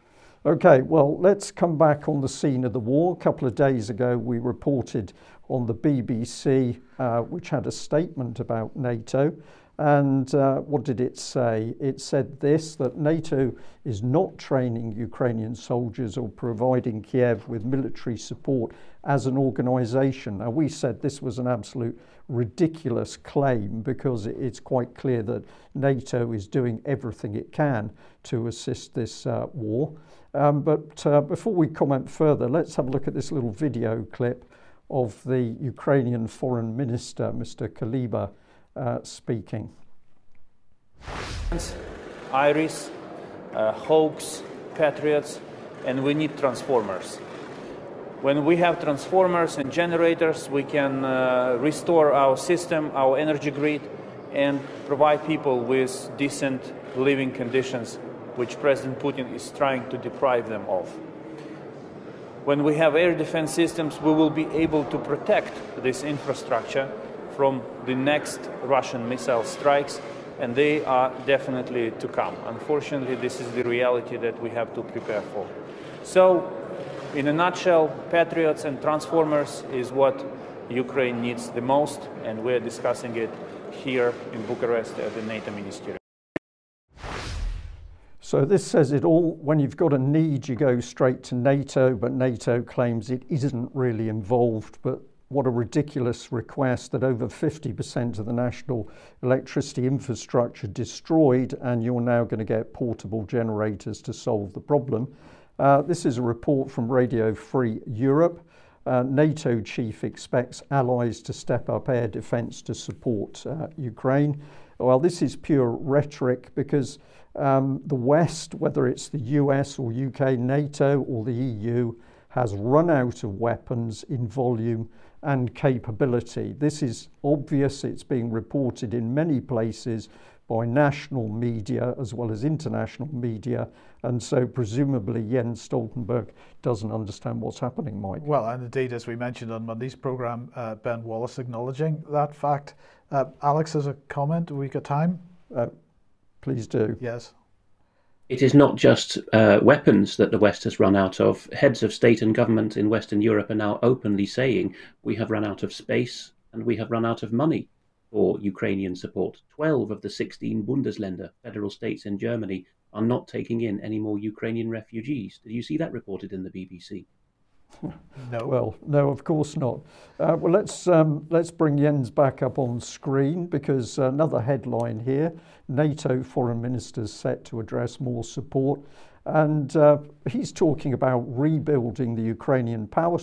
Okay, well, let's come back on the scene of the war. A couple of days ago, we reported on the BBC, uh, which had a statement about NATO. And uh, what did it say? It said this that NATO is not training Ukrainian soldiers or providing Kiev with military support as an organization. Now, we said this was an absolute ridiculous claim because it's quite clear that NATO is doing everything it can to assist this uh, war. Um, but uh, before we comment further, let's have a look at this little video clip of the Ukrainian Foreign Minister, Mr. Kuleba uh, speaking. Iris, uh, Hawks, Patriots, and we need transformers. When we have transformers and generators, we can uh, restore our system, our energy grid, and provide people with decent living conditions, which President Putin is trying to deprive them of. When we have air defense systems, we will be able to protect this infrastructure from the next Russian missile strikes, and they are definitely to come. Unfortunately, this is the reality that we have to prepare for. So, in a nutshell, Patriots and Transformers is what Ukraine needs the most, and we're discussing it here in Bucharest at the NATO Ministerial. So this says it all. When you've got a need, you go straight to NATO, but NATO claims it isn't really involved, but what a ridiculous request that over 50% of the national electricity infrastructure destroyed, and you're now going to get portable generators to solve the problem. Uh, this is a report from Radio Free Europe. Uh, NATO chief expects allies to step up air defence to support uh, Ukraine. Well, this is pure rhetoric because um, the West, whether it's the US or UK, NATO or the EU, has run out of weapons in volume and capability. This is obvious, it's being reported in many places by national media as well as international media, and so presumably Jens Stoltenberg doesn't understand what's happening, Mike. Well, and indeed, as we mentioned on Monday's programme, uh, Ben Wallace acknowledging that fact. Uh, Alex has a comment. We got time? Uh, please do. Yes. It is not just uh, weapons that the West has run out of. Heads of state and government in Western Europe are now openly saying we have run out of space and we have run out of money for Ukrainian support. 12 of the 16 Bundesländer, federal states in Germany, are not taking in any more Ukrainian refugees. Did you see that reported in the BBC? No. Well, no, of course not. Uh, well, let's um, let's bring Jens back up on screen because another headline here: NATO foreign ministers set to address more support, and uh, he's talking about rebuilding the Ukrainian power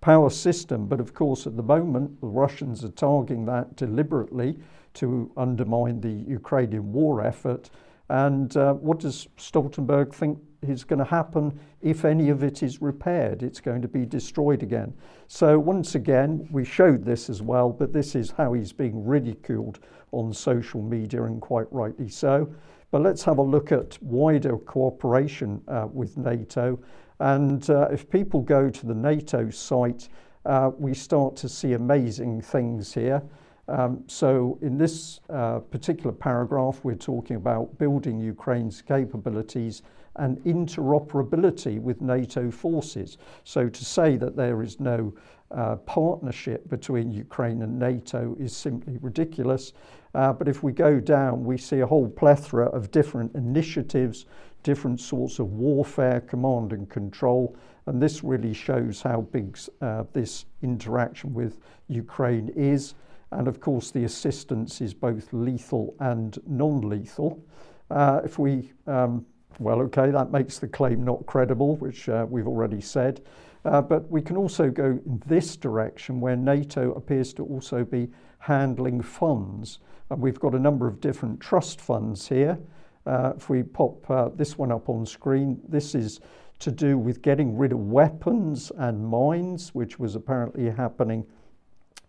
power system. But of course, at the moment, the Russians are targeting that deliberately to undermine the Ukrainian war effort. And uh, what does Stoltenberg think is going to happen if any of it is repaired? It's going to be destroyed again. So, once again, we showed this as well, but this is how he's being ridiculed on social media, and quite rightly so. But let's have a look at wider cooperation uh, with NATO. And uh, if people go to the NATO site, uh, we start to see amazing things here. Um, so, in this uh, particular paragraph, we're talking about building Ukraine's capabilities and interoperability with NATO forces. So, to say that there is no uh, partnership between Ukraine and NATO is simply ridiculous. Uh, but if we go down, we see a whole plethora of different initiatives, different sorts of warfare, command and control. And this really shows how big uh, this interaction with Ukraine is. And of course, the assistance is both lethal and non lethal. Uh, if we, um, well, okay, that makes the claim not credible, which uh, we've already said. Uh, but we can also go in this direction where NATO appears to also be handling funds. And we've got a number of different trust funds here. Uh, if we pop uh, this one up on screen, this is to do with getting rid of weapons and mines, which was apparently happening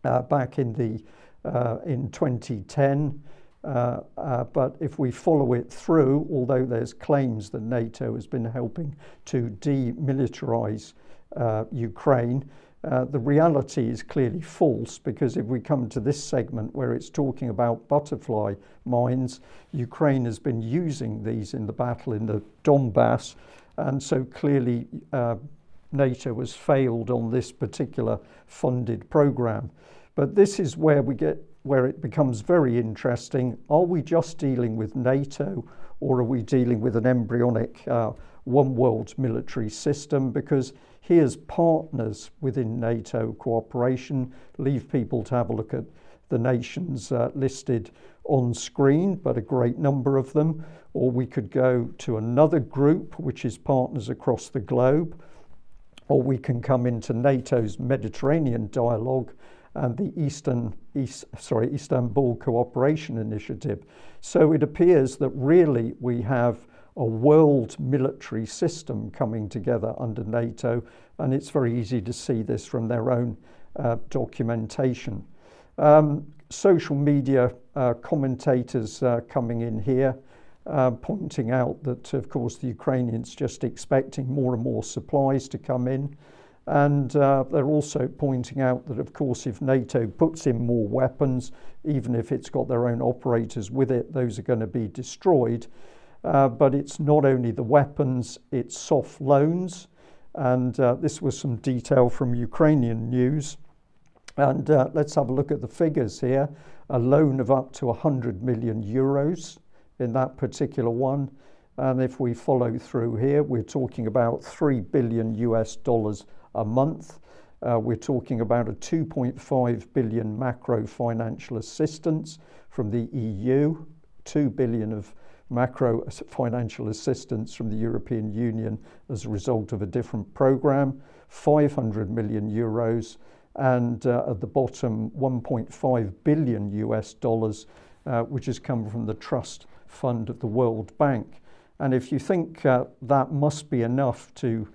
uh, back in the uh, in 2010. Uh, uh, but if we follow it through, although there's claims that NATO has been helping to demilitarize uh, Ukraine, uh, the reality is clearly false because if we come to this segment where it's talking about butterfly mines, Ukraine has been using these in the battle in the Donbass, and so clearly NATO has failed on this particular funded program. But this is where we get where it becomes very interesting. Are we just dealing with NATO or are we dealing with an embryonic uh, one world military system? Because here's partners within NATO cooperation. Leave people to have a look at the nations uh, listed on screen, but a great number of them. Or we could go to another group, which is partners across the globe. Or we can come into NATO's Mediterranean dialogue and the Eastern, East, sorry, Istanbul Cooperation Initiative. So it appears that really we have a world military system coming together under NATO, and it's very easy to see this from their own uh, documentation. Um, social media uh, commentators uh, coming in here. Uh, pointing out that, of course, the Ukrainians just expecting more and more supplies to come in. And uh, they're also pointing out that, of course, if NATO puts in more weapons, even if it's got their own operators with it, those are going to be destroyed. Uh, but it's not only the weapons, it's soft loans. And uh, this was some detail from Ukrainian news. And uh, let's have a look at the figures here. A loan of up to 100 million euros in that particular one. And if we follow through here, we're talking about 3 billion US dollars a month. Uh, we're talking about a 2.5 billion macro financial assistance from the EU, 2 billion of macro financial assistance from the European Union as a result of a different program, 500 million euros, and uh, at the bottom, 1.5 billion US dollars, uh, which has come from the trust fund of the World Bank. And if you think uh, that must be enough to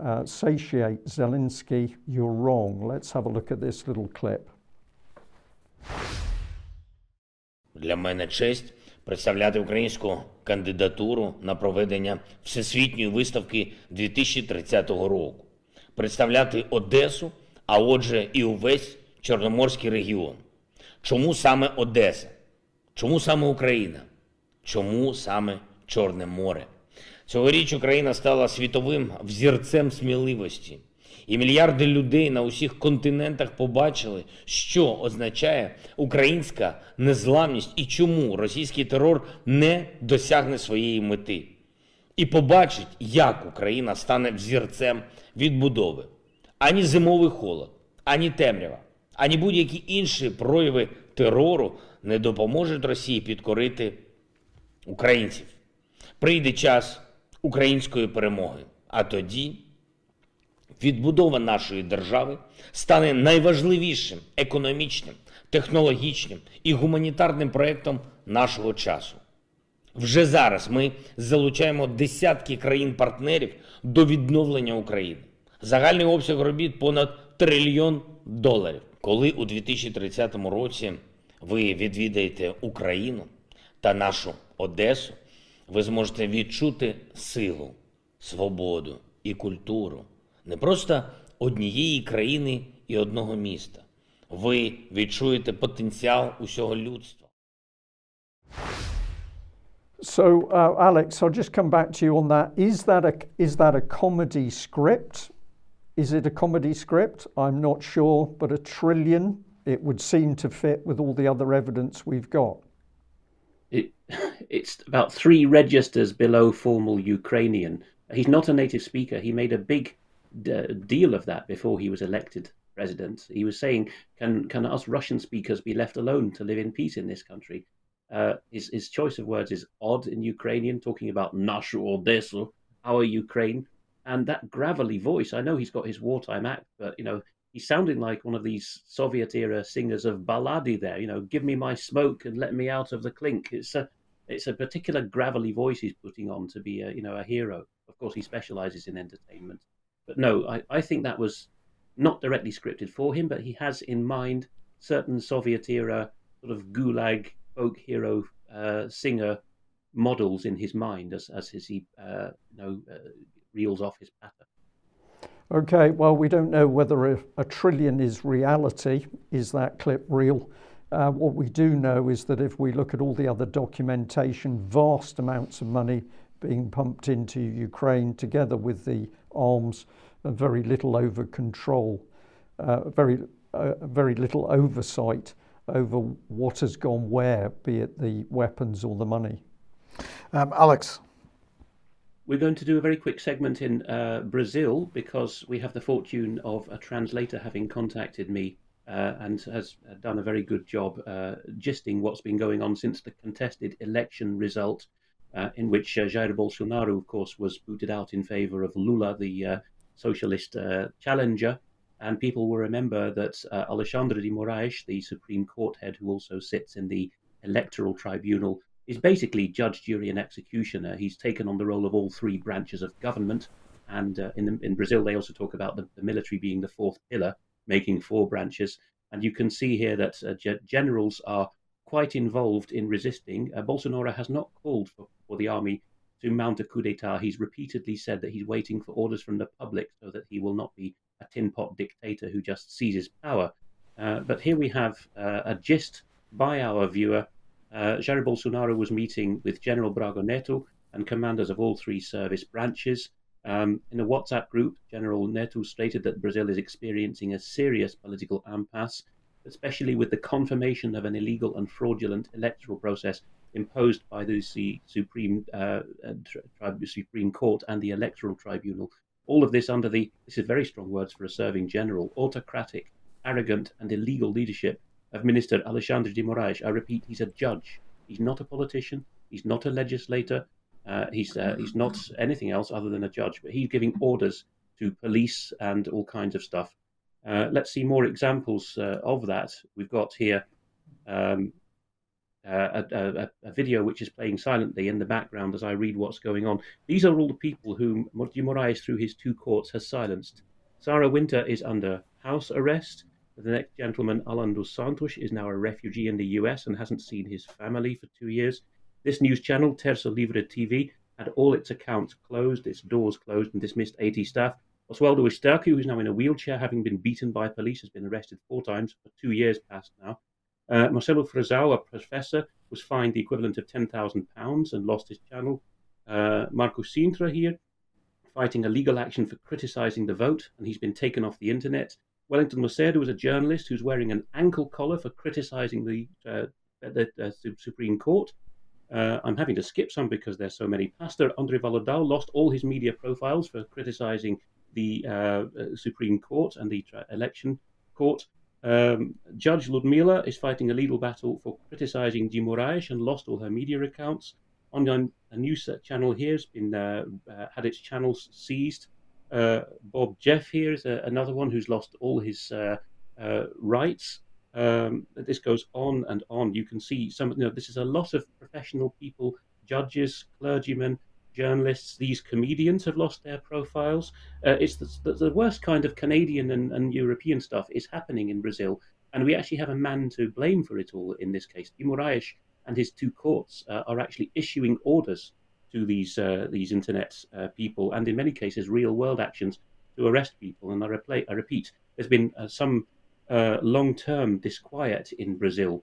uh, satiate Zelensky, you're wrong. Let's have a look at this little clip. Для мене честь представляти українську кандидатуру на проведення всесвітньої виставки 2030 року, представляти Одесу, а отже, і увесь Чорноморський регіон. Чому саме Одеса? Чому саме Україна? Чому саме Чорне море? Цьогоріч Україна стала світовим взірцем сміливості, і мільярди людей на усіх континентах побачили, що означає українська незламність і чому російський терор не досягне своєї мети. І побачить, як Україна стане взірцем відбудови. Ані зимовий холод, ані темрява, ані будь-які інші прояви терору не допоможуть Росії підкорити українців. Прийде час української перемоги. А тоді відбудова нашої держави стане найважливішим економічним, технологічним і гуманітарним проєктом нашого часу. Вже зараз ми залучаємо десятки країн-партнерів до відновлення України. Загальний обсяг робіт понад трильйон доларів. Коли у 2030 році ви відвідаєте Україну та нашу Одесу, ви зможете відчути силу, свободу і культуру не просто однієї країни і одного міста. Ви відчуєте потенціал усього людства. So, uh, Alex, I'll just come back to you on that. Is that a is that a comedy script? Is it a comedy script? I'm not sure, but a trillion it would seem to fit with all the other evidence we've got. It, it's about three registers below formal Ukrainian. He's not a native speaker. He made a big d- deal of that before he was elected president. He was saying, "Can can us Russian speakers be left alone to live in peace in this country?" Uh, his his choice of words is odd in Ukrainian, talking about nashu Odessa, our Ukraine, and that gravelly voice. I know he's got his wartime act, but you know he's sounding like one of these Soviet era singers of balladi. There, you know, give me my smoke and let me out of the clink. It's a it's a particular gravelly voice he's putting on to be a you know a hero. Of course, he specializes in entertainment, but no, I, I think that was not directly scripted for him, but he has in mind certain Soviet era sort of gulag folk hero uh, singer models in his mind as as his, he uh, you know uh, reels off his patter. Okay, well, we don't know whether a, a trillion is reality. Is that clip real? Uh, what we do know is that if we look at all the other documentation, vast amounts of money being pumped into Ukraine together with the arms, and very little over control, uh, very, uh, very little oversight over what has gone where, be it the weapons or the money. Um, Alex. We're going to do a very quick segment in uh, Brazil because we have the fortune of a translator having contacted me uh, and has done a very good job uh, gisting what's been going on since the contested election result, uh, in which uh, Jair Bolsonaro, of course, was booted out in favor of Lula, the uh, socialist challenger. And people will remember that Alexandre de Moraes, the Supreme Court head who also sits in the electoral tribunal, is basically judge, jury, and executioner. He's taken on the role of all three branches of government. And uh, in, the, in Brazil, they also talk about the, the, military being the fourth pillar, making four branches. And you can see here that uh, ge- generals are quite involved in resisting. Uh, Bolsonaro has not called for, for the army to mount a coup d'etat. He's repeatedly said that he's waiting for orders from the public so that he will not be a tin pot dictator who just seizes power. Uh, but here we have uh, a gist by our viewer uh, Jair Bolsonaro was meeting with General Braga Netto and commanders of all three service branches. Um, in a WhatsApp group, General Netto stated that Brazil is experiencing a serious political impasse, especially with the confirmation of an illegal and fraudulent electoral process imposed by the Supreme uh, uh Supreme Court and the Electoral Tribunal. All of this under the this is very strong words for a serving general autocratic, arrogant, and illegal leadership of Minister Alexandre de Moraes. I repeat, he's a judge. He's not a politician. He's not a legislator. Uh, he's uh, he's not anything else other than a judge. But he's giving orders to police and all kinds of stuff. Uh, let's see more examples uh, of that. We've got here um, uh, a, a, a, video which is playing silently in the background as I read what's going on. These are all the people whom de Moraes, through his two courts, has silenced. Sara Winter is under house arrest. The next gentleman, Allan dos Santos, is now a refugee in the US and hasn't seen his family for two years. This news channel, Terça Livre TV, had all its accounts closed, its doors closed, and dismissed 80 staff. Oswaldo Eustáquio, who's now in a wheelchair, having been beaten by police, has been arrested four times for two years past now. Uh, Marcelo Frazão, a professor, was fined the equivalent of £10,000 and lost his channel. Uh, Marco Cintra here, fighting a legal action for criticising the vote, and he's been taken off the internet. Wellington Macedo was a journalist who's wearing an ankle collar for criticizing the, uh, the uh, Supreme Court. Uh, I'm having to skip some because there's so many. Pastor Andre Valadão lost all his media profiles for criticizing the uh, uh, Supreme Court and the election court. Um, Judge Ludmila is fighting a legal battle for criticizing de Moraes and lost all her media accounts. On a news channel here has been uh, had its channels seized uh, Bob Jeff here is a, another one who's lost all his uh, uh, rights. Um, this goes on and on. You can see some. You know, this is a lot of professional people, judges, clergymen, journalists. These comedians have lost their profiles. Uh, it's the, the, worst kind of Canadian and, and, European stuff is happening in Brazil, and we actually have a man to blame for it all in this case. Moraes and his two courts uh, are actually issuing orders to these uh, these internet uh, people, and in many cases, real world actions to arrest people. And I, I repeat, there's been uh, some uh, long term disquiet in Brazil,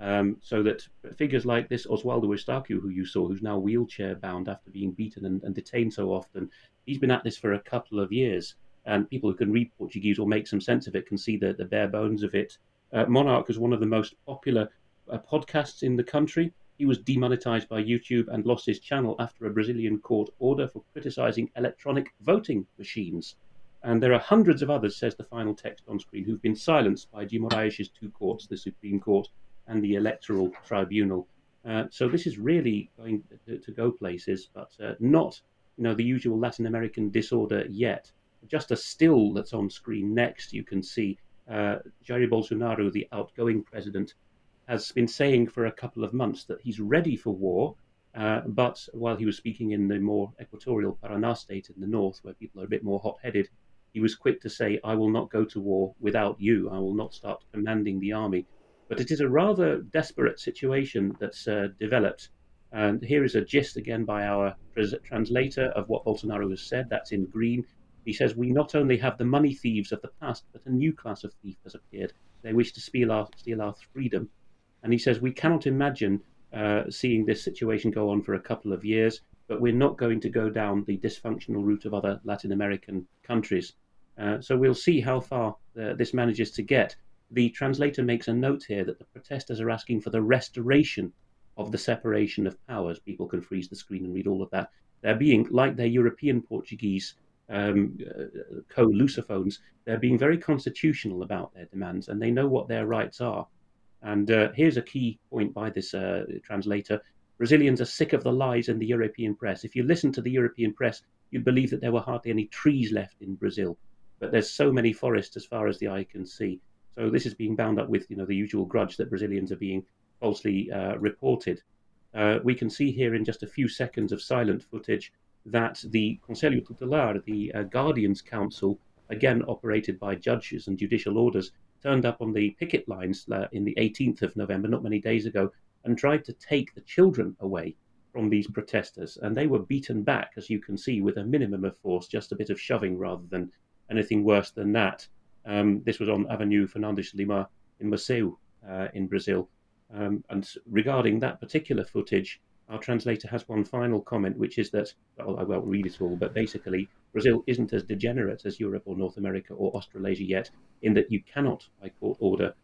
um, so that figures like this Oswaldo Eustáquio, who you saw, who's now wheelchair bound after being beaten and, and detained so often, he's been at this for a couple of years. And people who can read Portuguese or make some sense of it can see the, the bare bones of it. Uh, Monark is one of the most popular uh, podcasts in the country. He was demonetized by YouTube and lost his channel after a Brazilian court order for criticizing electronic voting machines. And there are hundreds of others, says the final text on screen, who've been silenced by de two courts, the Supreme Court and the Electoral Tribunal. Uh, so this is really going to, to go places, but uh, not, you know, the usual Latin American disorder yet. Just a still that's on screen next, you can see uh, Jair Bolsonaro, the outgoing president, has been saying for a couple of months that he's ready for war. Uh, but while he was speaking in the more equatorial Paraná state in the north, where people are a bit more hot headed, he was quick to say, I will not go to war without you. I will not start commanding the army. But it is a rather desperate situation that's uh, developed. And here is a gist again by our translator of what Bolsonaro has said. That's in green. He says, We not only have the money thieves of the past, but a new class of thief has appeared. They wish to steal our, steal our freedom. And he says, We cannot imagine uh, seeing this situation go on for a couple of years, but we're not going to go down the dysfunctional route of other Latin American countries. Uh, so we'll see how far uh, this manages to get. the translator makes a note here that the protesters are asking for the restoration of the separation of powers. People can freeze the screen and read all of that. They're being, like their European Portuguese um, uh, co Lusophones, they're being very constitutional about their demands and they know what their rights are. And uh, here's a key point by this uh, translator Brazilians are sick of the lies in the European press. If you listen to the European press, you'd believe that there were hardly any trees left in Brazil. But there's so many forests as far as the eye can see. So this is being bound up with you know the usual grudge that Brazilians are being falsely uh, reported. Uh, we can see here in just a few seconds of silent footage that the Conselho Tutelar, the uh, Guardians Council, again operated by judges and judicial orders, turned up on the picket lines uh, in the 18th of November, not many days ago, and tried to take the children away from these protesters. And they were beaten back, as you can see, with a minimum of force, just a bit of shoving rather than anything worse than that. Um, this was on Avenue Fernandes Lima in Maceió uh, in Brazil. Um, and regarding that particular footage, our translator has one final comment, which is that, well, I won't read it all, but basically, Brazil isn't as degenerate as Europe or North America or Australasia yet, in that you cannot, by court order,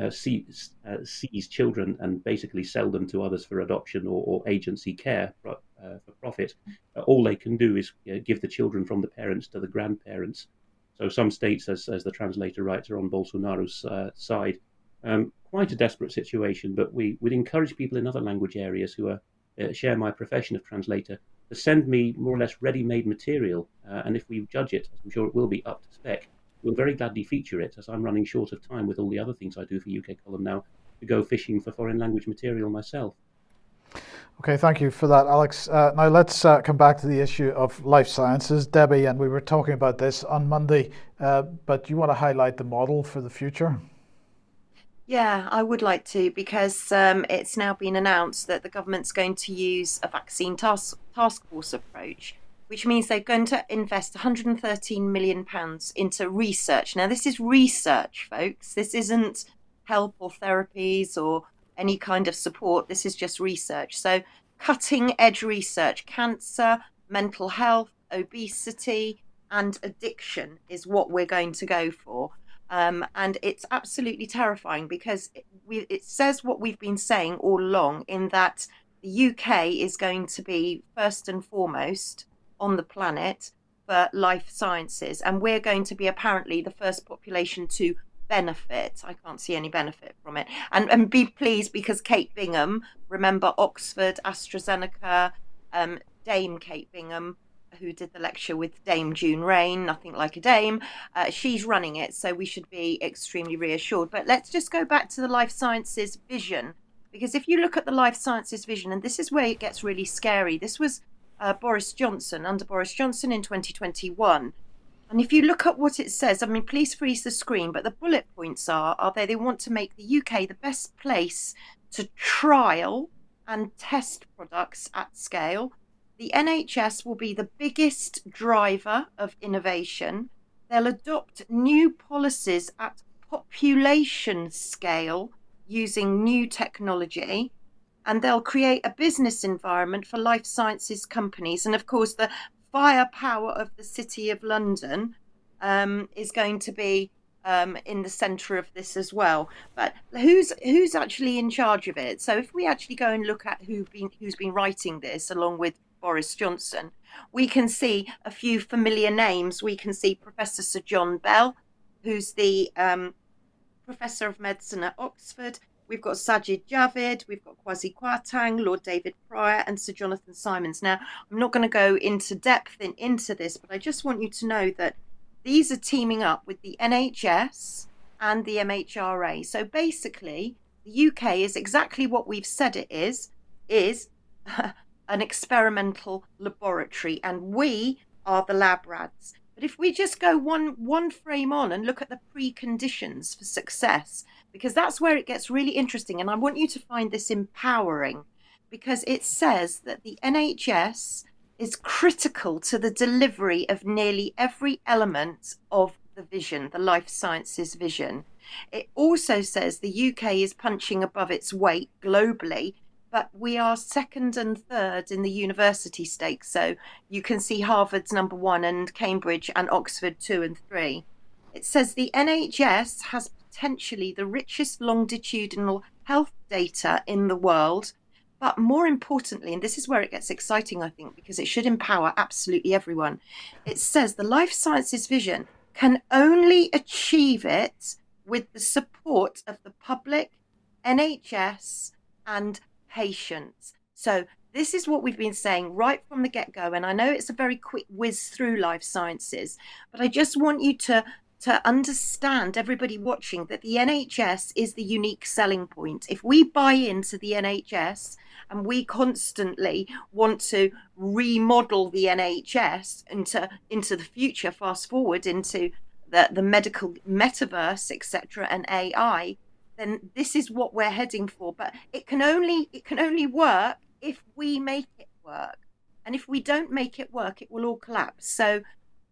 uh, seize, uh, seize, children and basically sell them to others for adoption or, or agency care for, uh, for profit. All they can do is uh, give the children from the parents to the grandparents. So some states, as, as the translator writes, are on Bolsonaro's uh, side. Um, quite a desperate situation, but we would encourage people in other language areas who are, share my profession of translator to send me more or less ready-made material, and if we judge it, I'm sure it will be up to spec, we'll very gladly feature it as I'm running short of time with all the other things I do for UK Column now to go fishing for foreign language material myself. Okay, thank you for that, Alex. Uh, now let's uh, come back to the issue of life sciences. Debbie, and we were talking about this on Monday, uh, but you want to highlight the model for the future? Yeah, I would like to because um, it's now been announced that the government's going to use a vaccine task, task force approach which means they're going to invest 113 million pounds into research. Now, this is research, folks. This isn't help or therapies or any kind of support. This is just research. So, cutting edge research, cancer, mental health, obesity, and addiction is what we're going to go for. Um, and it's absolutely terrifying because it, we, it says what we've been saying all along in that the UK is going to be first and foremost on the planet for life sciences, and we're going to be apparently the first population to benefit. I can't see any benefit from it. And and be pleased because Kate Bingham, remember Oxford, AstraZeneca, um, Dame Kate Bingham, who did the lecture with Dame June Raine, Nothing Like a Dame, uh, she's running it, so we should be extremely reassured. But let's just go back to the life sciences vision. Because if you look at the life sciences vision, and this is where it gets really scary, this was uh, Boris Johnson, under Boris Johnson in 2021. And if you look at what it says, I mean, please freeze the screen, but the bullet points are, are they, they want to make the UK the best place to trial and test products at scale. The NHS will be the biggest driver of innovation. They'll adopt new policies at population scale using new technology and they'll create a business environment for life sciences companies. And of course, the firepower of the City of London um, is going to be um, in the centre of this as well. But who's who's actually in charge of it? So if we actually go and look at who been who's been writing this, along with Boris Johnson, we can see a few familiar names. We can see Professor Sir John Bell, who's the um, professor of medicine at Oxford. We've got Sajid Javid, we've got Kwasi Kwarteng, Lord David Prior, and Sir Jonathan Symonds. Now, I'm not going to go into depth in, into this, but I just want you to know that these are teaming up with the NHS and the MHRA. So basically, the UK is exactly what we've said it is, is an experimental laboratory, and we are the lab rats. But if we just go one one frame on and look at the preconditions for success, because that's where it gets really interesting. And I want you to find this empowering because it says that the NHS is critical to the delivery of nearly every element of the vision, the life sciences vision. It also says the UK is punching above its weight globally, but we are second and third in the university stakes. So you can see Harvard's number one and Cambridge and Oxford two and three. It says the NHS has potentially the richest longitudinal health data in the world. But more importantly, and this is where it gets exciting, I think, because it should empower absolutely everyone, it says the life sciences vision can only achieve it with the support of the public, NHS, and patients. So, this is what we've been saying right from the get go. And I know it's a very quick whiz through life sciences, but I just want you to. To understand, everybody watching, that the NHS is the unique selling point. If we buy into the NHS and we constantly want to remodel the NHS into into the future, fast forward into the, the medical metaverse, etc., and AI, then this is what we're heading for. But it can only it can only work if we make it work. And if we don't make it work, it will all collapse. So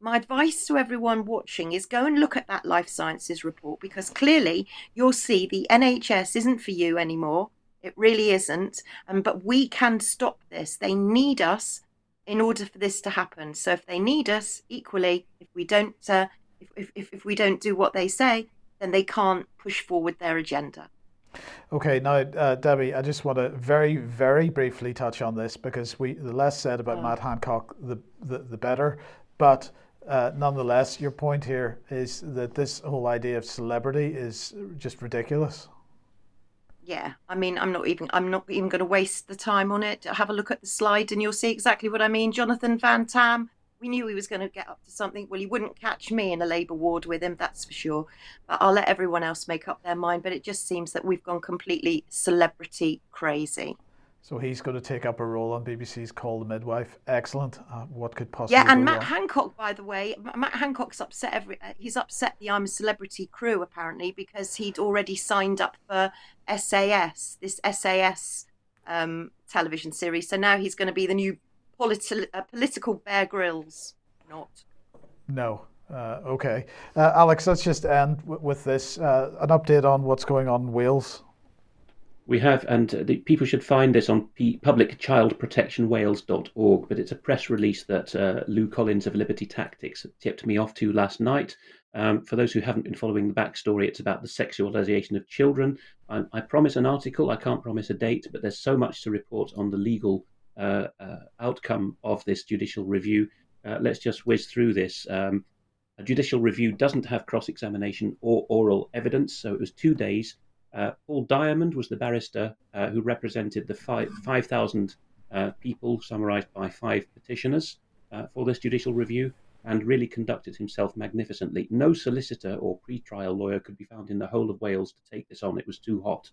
my advice to everyone watching is go and look at that life sciences report because clearly you'll see the NHS isn't for you anymore. It really isn't. Um, but we can stop this. They need us in order for this to happen. So if they need us equally, if we don't uh, if, if, if we don't do what they say, then they can't push forward their agenda. Okay, now uh, Debbie, I just want to very, very briefly touch on this because we the less said about oh. Matt Hancock, the the, the better. But uh, nonetheless, your point here is that this whole idea of celebrity is just ridiculous. Yeah, I mean, I'm not even I'm not even going to waste the time on it. Have a look at the slide, and you'll see exactly what I mean. Jonathan Van Tam we knew he was going to get up to something. Well, he wouldn't catch me in a Labour ward with him, that's for sure. But I'll let everyone else make up their mind. But it just seems that we've gone completely celebrity crazy. So he's going to take up a role on BBC's Call the Midwife. Excellent. Uh, what could possibly? Yeah, and Matt wrong? Hancock, by the way, Matt Hancock's upset. Every uh, he's upset the I'm a Celebrity crew apparently because he'd already signed up for SAS, this SAS um, television series. So now he's going to be the new politi- uh, political Bear Grylls. Not. No. Uh, okay. Uh, Alex, let's just end w- with this uh, an update on what's going on in Wales. We have, and the, people should find this on P- publicchildprotectionwales.org, but it's a press release that uh, Lou Collins of Liberty Tactics tipped me off to last night. Um, for those who haven't been following the backstory, it's about the sexualization of children. I, I promise an article, I can't promise a date, but there's so much to report on the legal uh, uh, outcome of this judicial review. Uh, let's just whiz through this. Um, a judicial review doesn't have cross examination or oral evidence, so it was two days. Paul Diamond was the barrister who represented the 5,000 people summarized by five petitioners for this judicial review and really conducted himself magnificently. No solicitor or pre-trial lawyer could be found in the whole of Wales to take this on. It was too hot.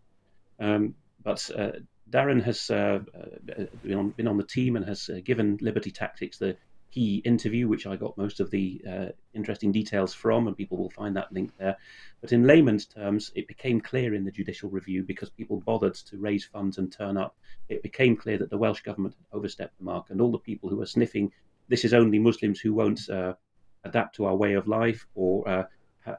Um, but uh, Darren has uh, uh, been, on, been on the team and has uh, given Liberty Tactics the key interview, which I got most of the uh, interesting details from, and people will find that link there. But in layman's terms, it became clear in the judicial review because people bothered to raise funds and turn up. It became clear that the Welsh government had overstepped the mark, and all the people who were sniffing, this is only Muslims who won't uh, adapt to our way of life, or uh,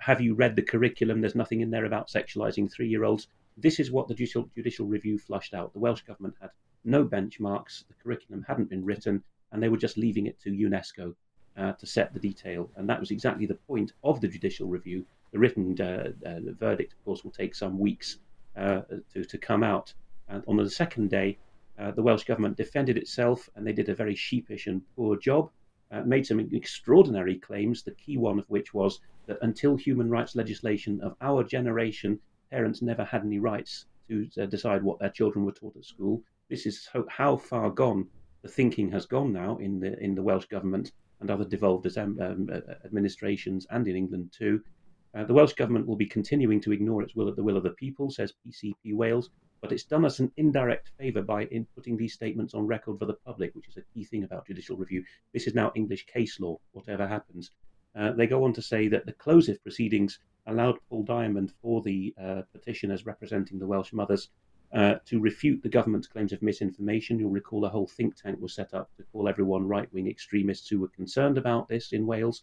have you read the curriculum? There's nothing in there about sexualizing three year olds. This is what the judicial, judicial review flushed out. The Welsh government had no benchmarks, the curriculum hadn't been written, and they were just leaving it to UNESCO uh, to set the detail. And that was exactly the point of the judicial review. The written uh, uh, verdict, of course, will take some weeks uh, to, to come out. And on the second day, uh, the Welsh government defended itself, and they did a very sheepish and poor job. Uh, made some extraordinary claims, the key one of which was that until human rights legislation of our generation parents never had any rights to decide what their children were taught at school. This is how, far gone the thinking has gone now in the in the Welsh government and other devolved um, um, administrations and in England too. Uh, the Welsh government will be continuing to ignore its will at the will of the people, says PCP Wales, but it's done us an indirect favour by in putting these statements on record for the public, which is a key thing about judicial review. This is now English case law, whatever happens. Uh, they go on to say that the closive proceedings allowed Paul Diamond for the uh, petitioners representing the Welsh mothers uh, to refute the government's claims of misinformation. You'll recall a whole think tank was set up to call everyone right wing extremists who were concerned about this in Wales.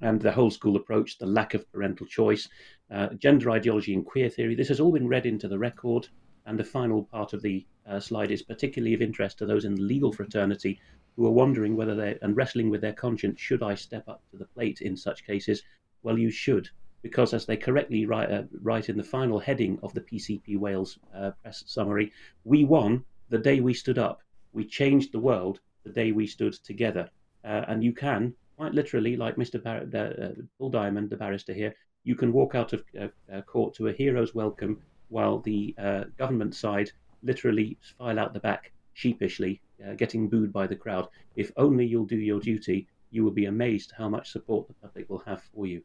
And the whole school approach, the lack of parental choice, uh, gender ideology, and queer theory. This has all been read into the record. And the final part of the uh, slide is particularly of interest to those in the legal fraternity who are wondering whether they're and wrestling with their conscience should I step up to the plate in such cases? Well, you should because, as they correctly write, uh, write in the final heading of the PCP Wales uh, press summary, we won the day we stood up. We changed the world the day we stood together. Uh, and you can, quite literally, like Mr. Bar- uh, Paul Diamond, the barrister here, you can walk out of uh, court to a hero's welcome while the uh, government side literally file out the back sheepishly, uh, getting booed by the crowd. If only you'll do your duty, you will be amazed how much support the public will have for you.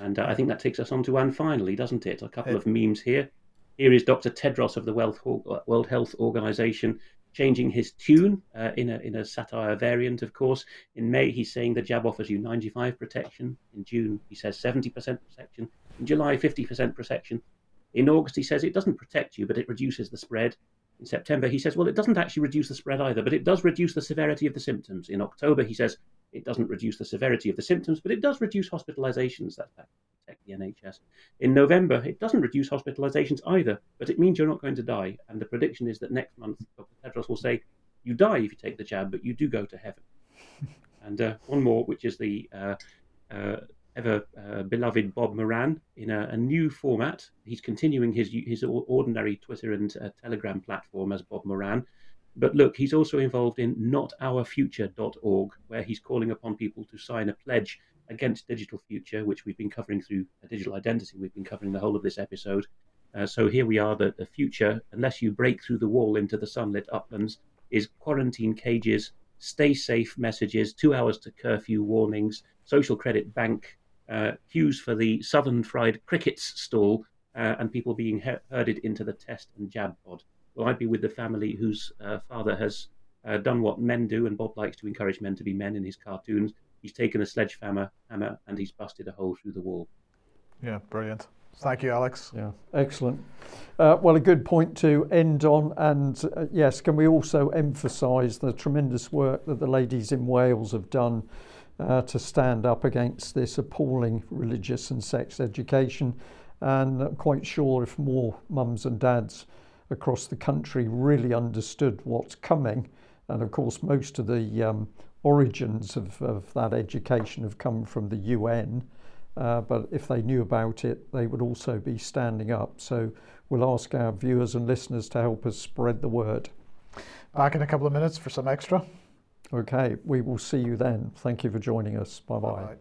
And uh, I think that takes us on to one finally, doesn't it? A couple of memes here. Here is Dr. Tedros of the World Health Organization changing his tune uh, in, a, in a satire variant, of course. In May, he's saying the jab offers you 95 protection. In June, he says 70% protection. In July, 50% protection. In August, he says it doesn't protect you, but it reduces the spread. In September, he says, well, it doesn't actually reduce the spread either, but it does reduce the severity of the symptoms. In October, he says, it doesn't reduce the severity of the symptoms, but it does reduce hospitalizations. That's to protect the NHS. In November, it doesn't reduce hospitalizations either, but it means you're not going to die. And the prediction is that next month, Dr. Tedros will say, you die if you take the jab, but you do go to heaven. and uh, one more, which is the uh, uh, ever uh, beloved Bob Moran in a, a, new format. He's continuing his his ordinary Twitter and uh, Telegram platform as Bob Moran, but look, he's also involved in notourfuture.org, where he's calling upon people to sign a pledge against digital future, which we've been covering through a digital identity. We've been covering the whole of this episode. Uh, so here we are, the, the future, unless you break through the wall into the sunlit uplands, is quarantine cages, stay safe messages, two hours to curfew warnings, social credit bank, uh, queues for the southern fried crickets stall, uh, and people being herded into the test and jab pod. Well, I'd be with the family whose uh, father has uh, done what men do, and Bob likes to encourage men to be men in his cartoons. He's taken a sledgehammer hammer, and he's busted a hole through the wall. Yeah, brilliant. Thank you, Alex. Yeah, excellent. Uh, well, a good point to end on. And uh, yes, can we also emphasise the tremendous work that the ladies in Wales have done uh, to stand up against this appalling religious and sex education? And I'm quite sure if more mums and dads across the country really understood what's coming. And of course, most of the um, origins of, of that education have come from the UN. Uh, but if they knew about it, they would also be standing up. So we'll ask our viewers and listeners to help us spread the word. Back in a couple of minutes for some extra. Okay, we will see you then. Thank you for joining us. Bye bye.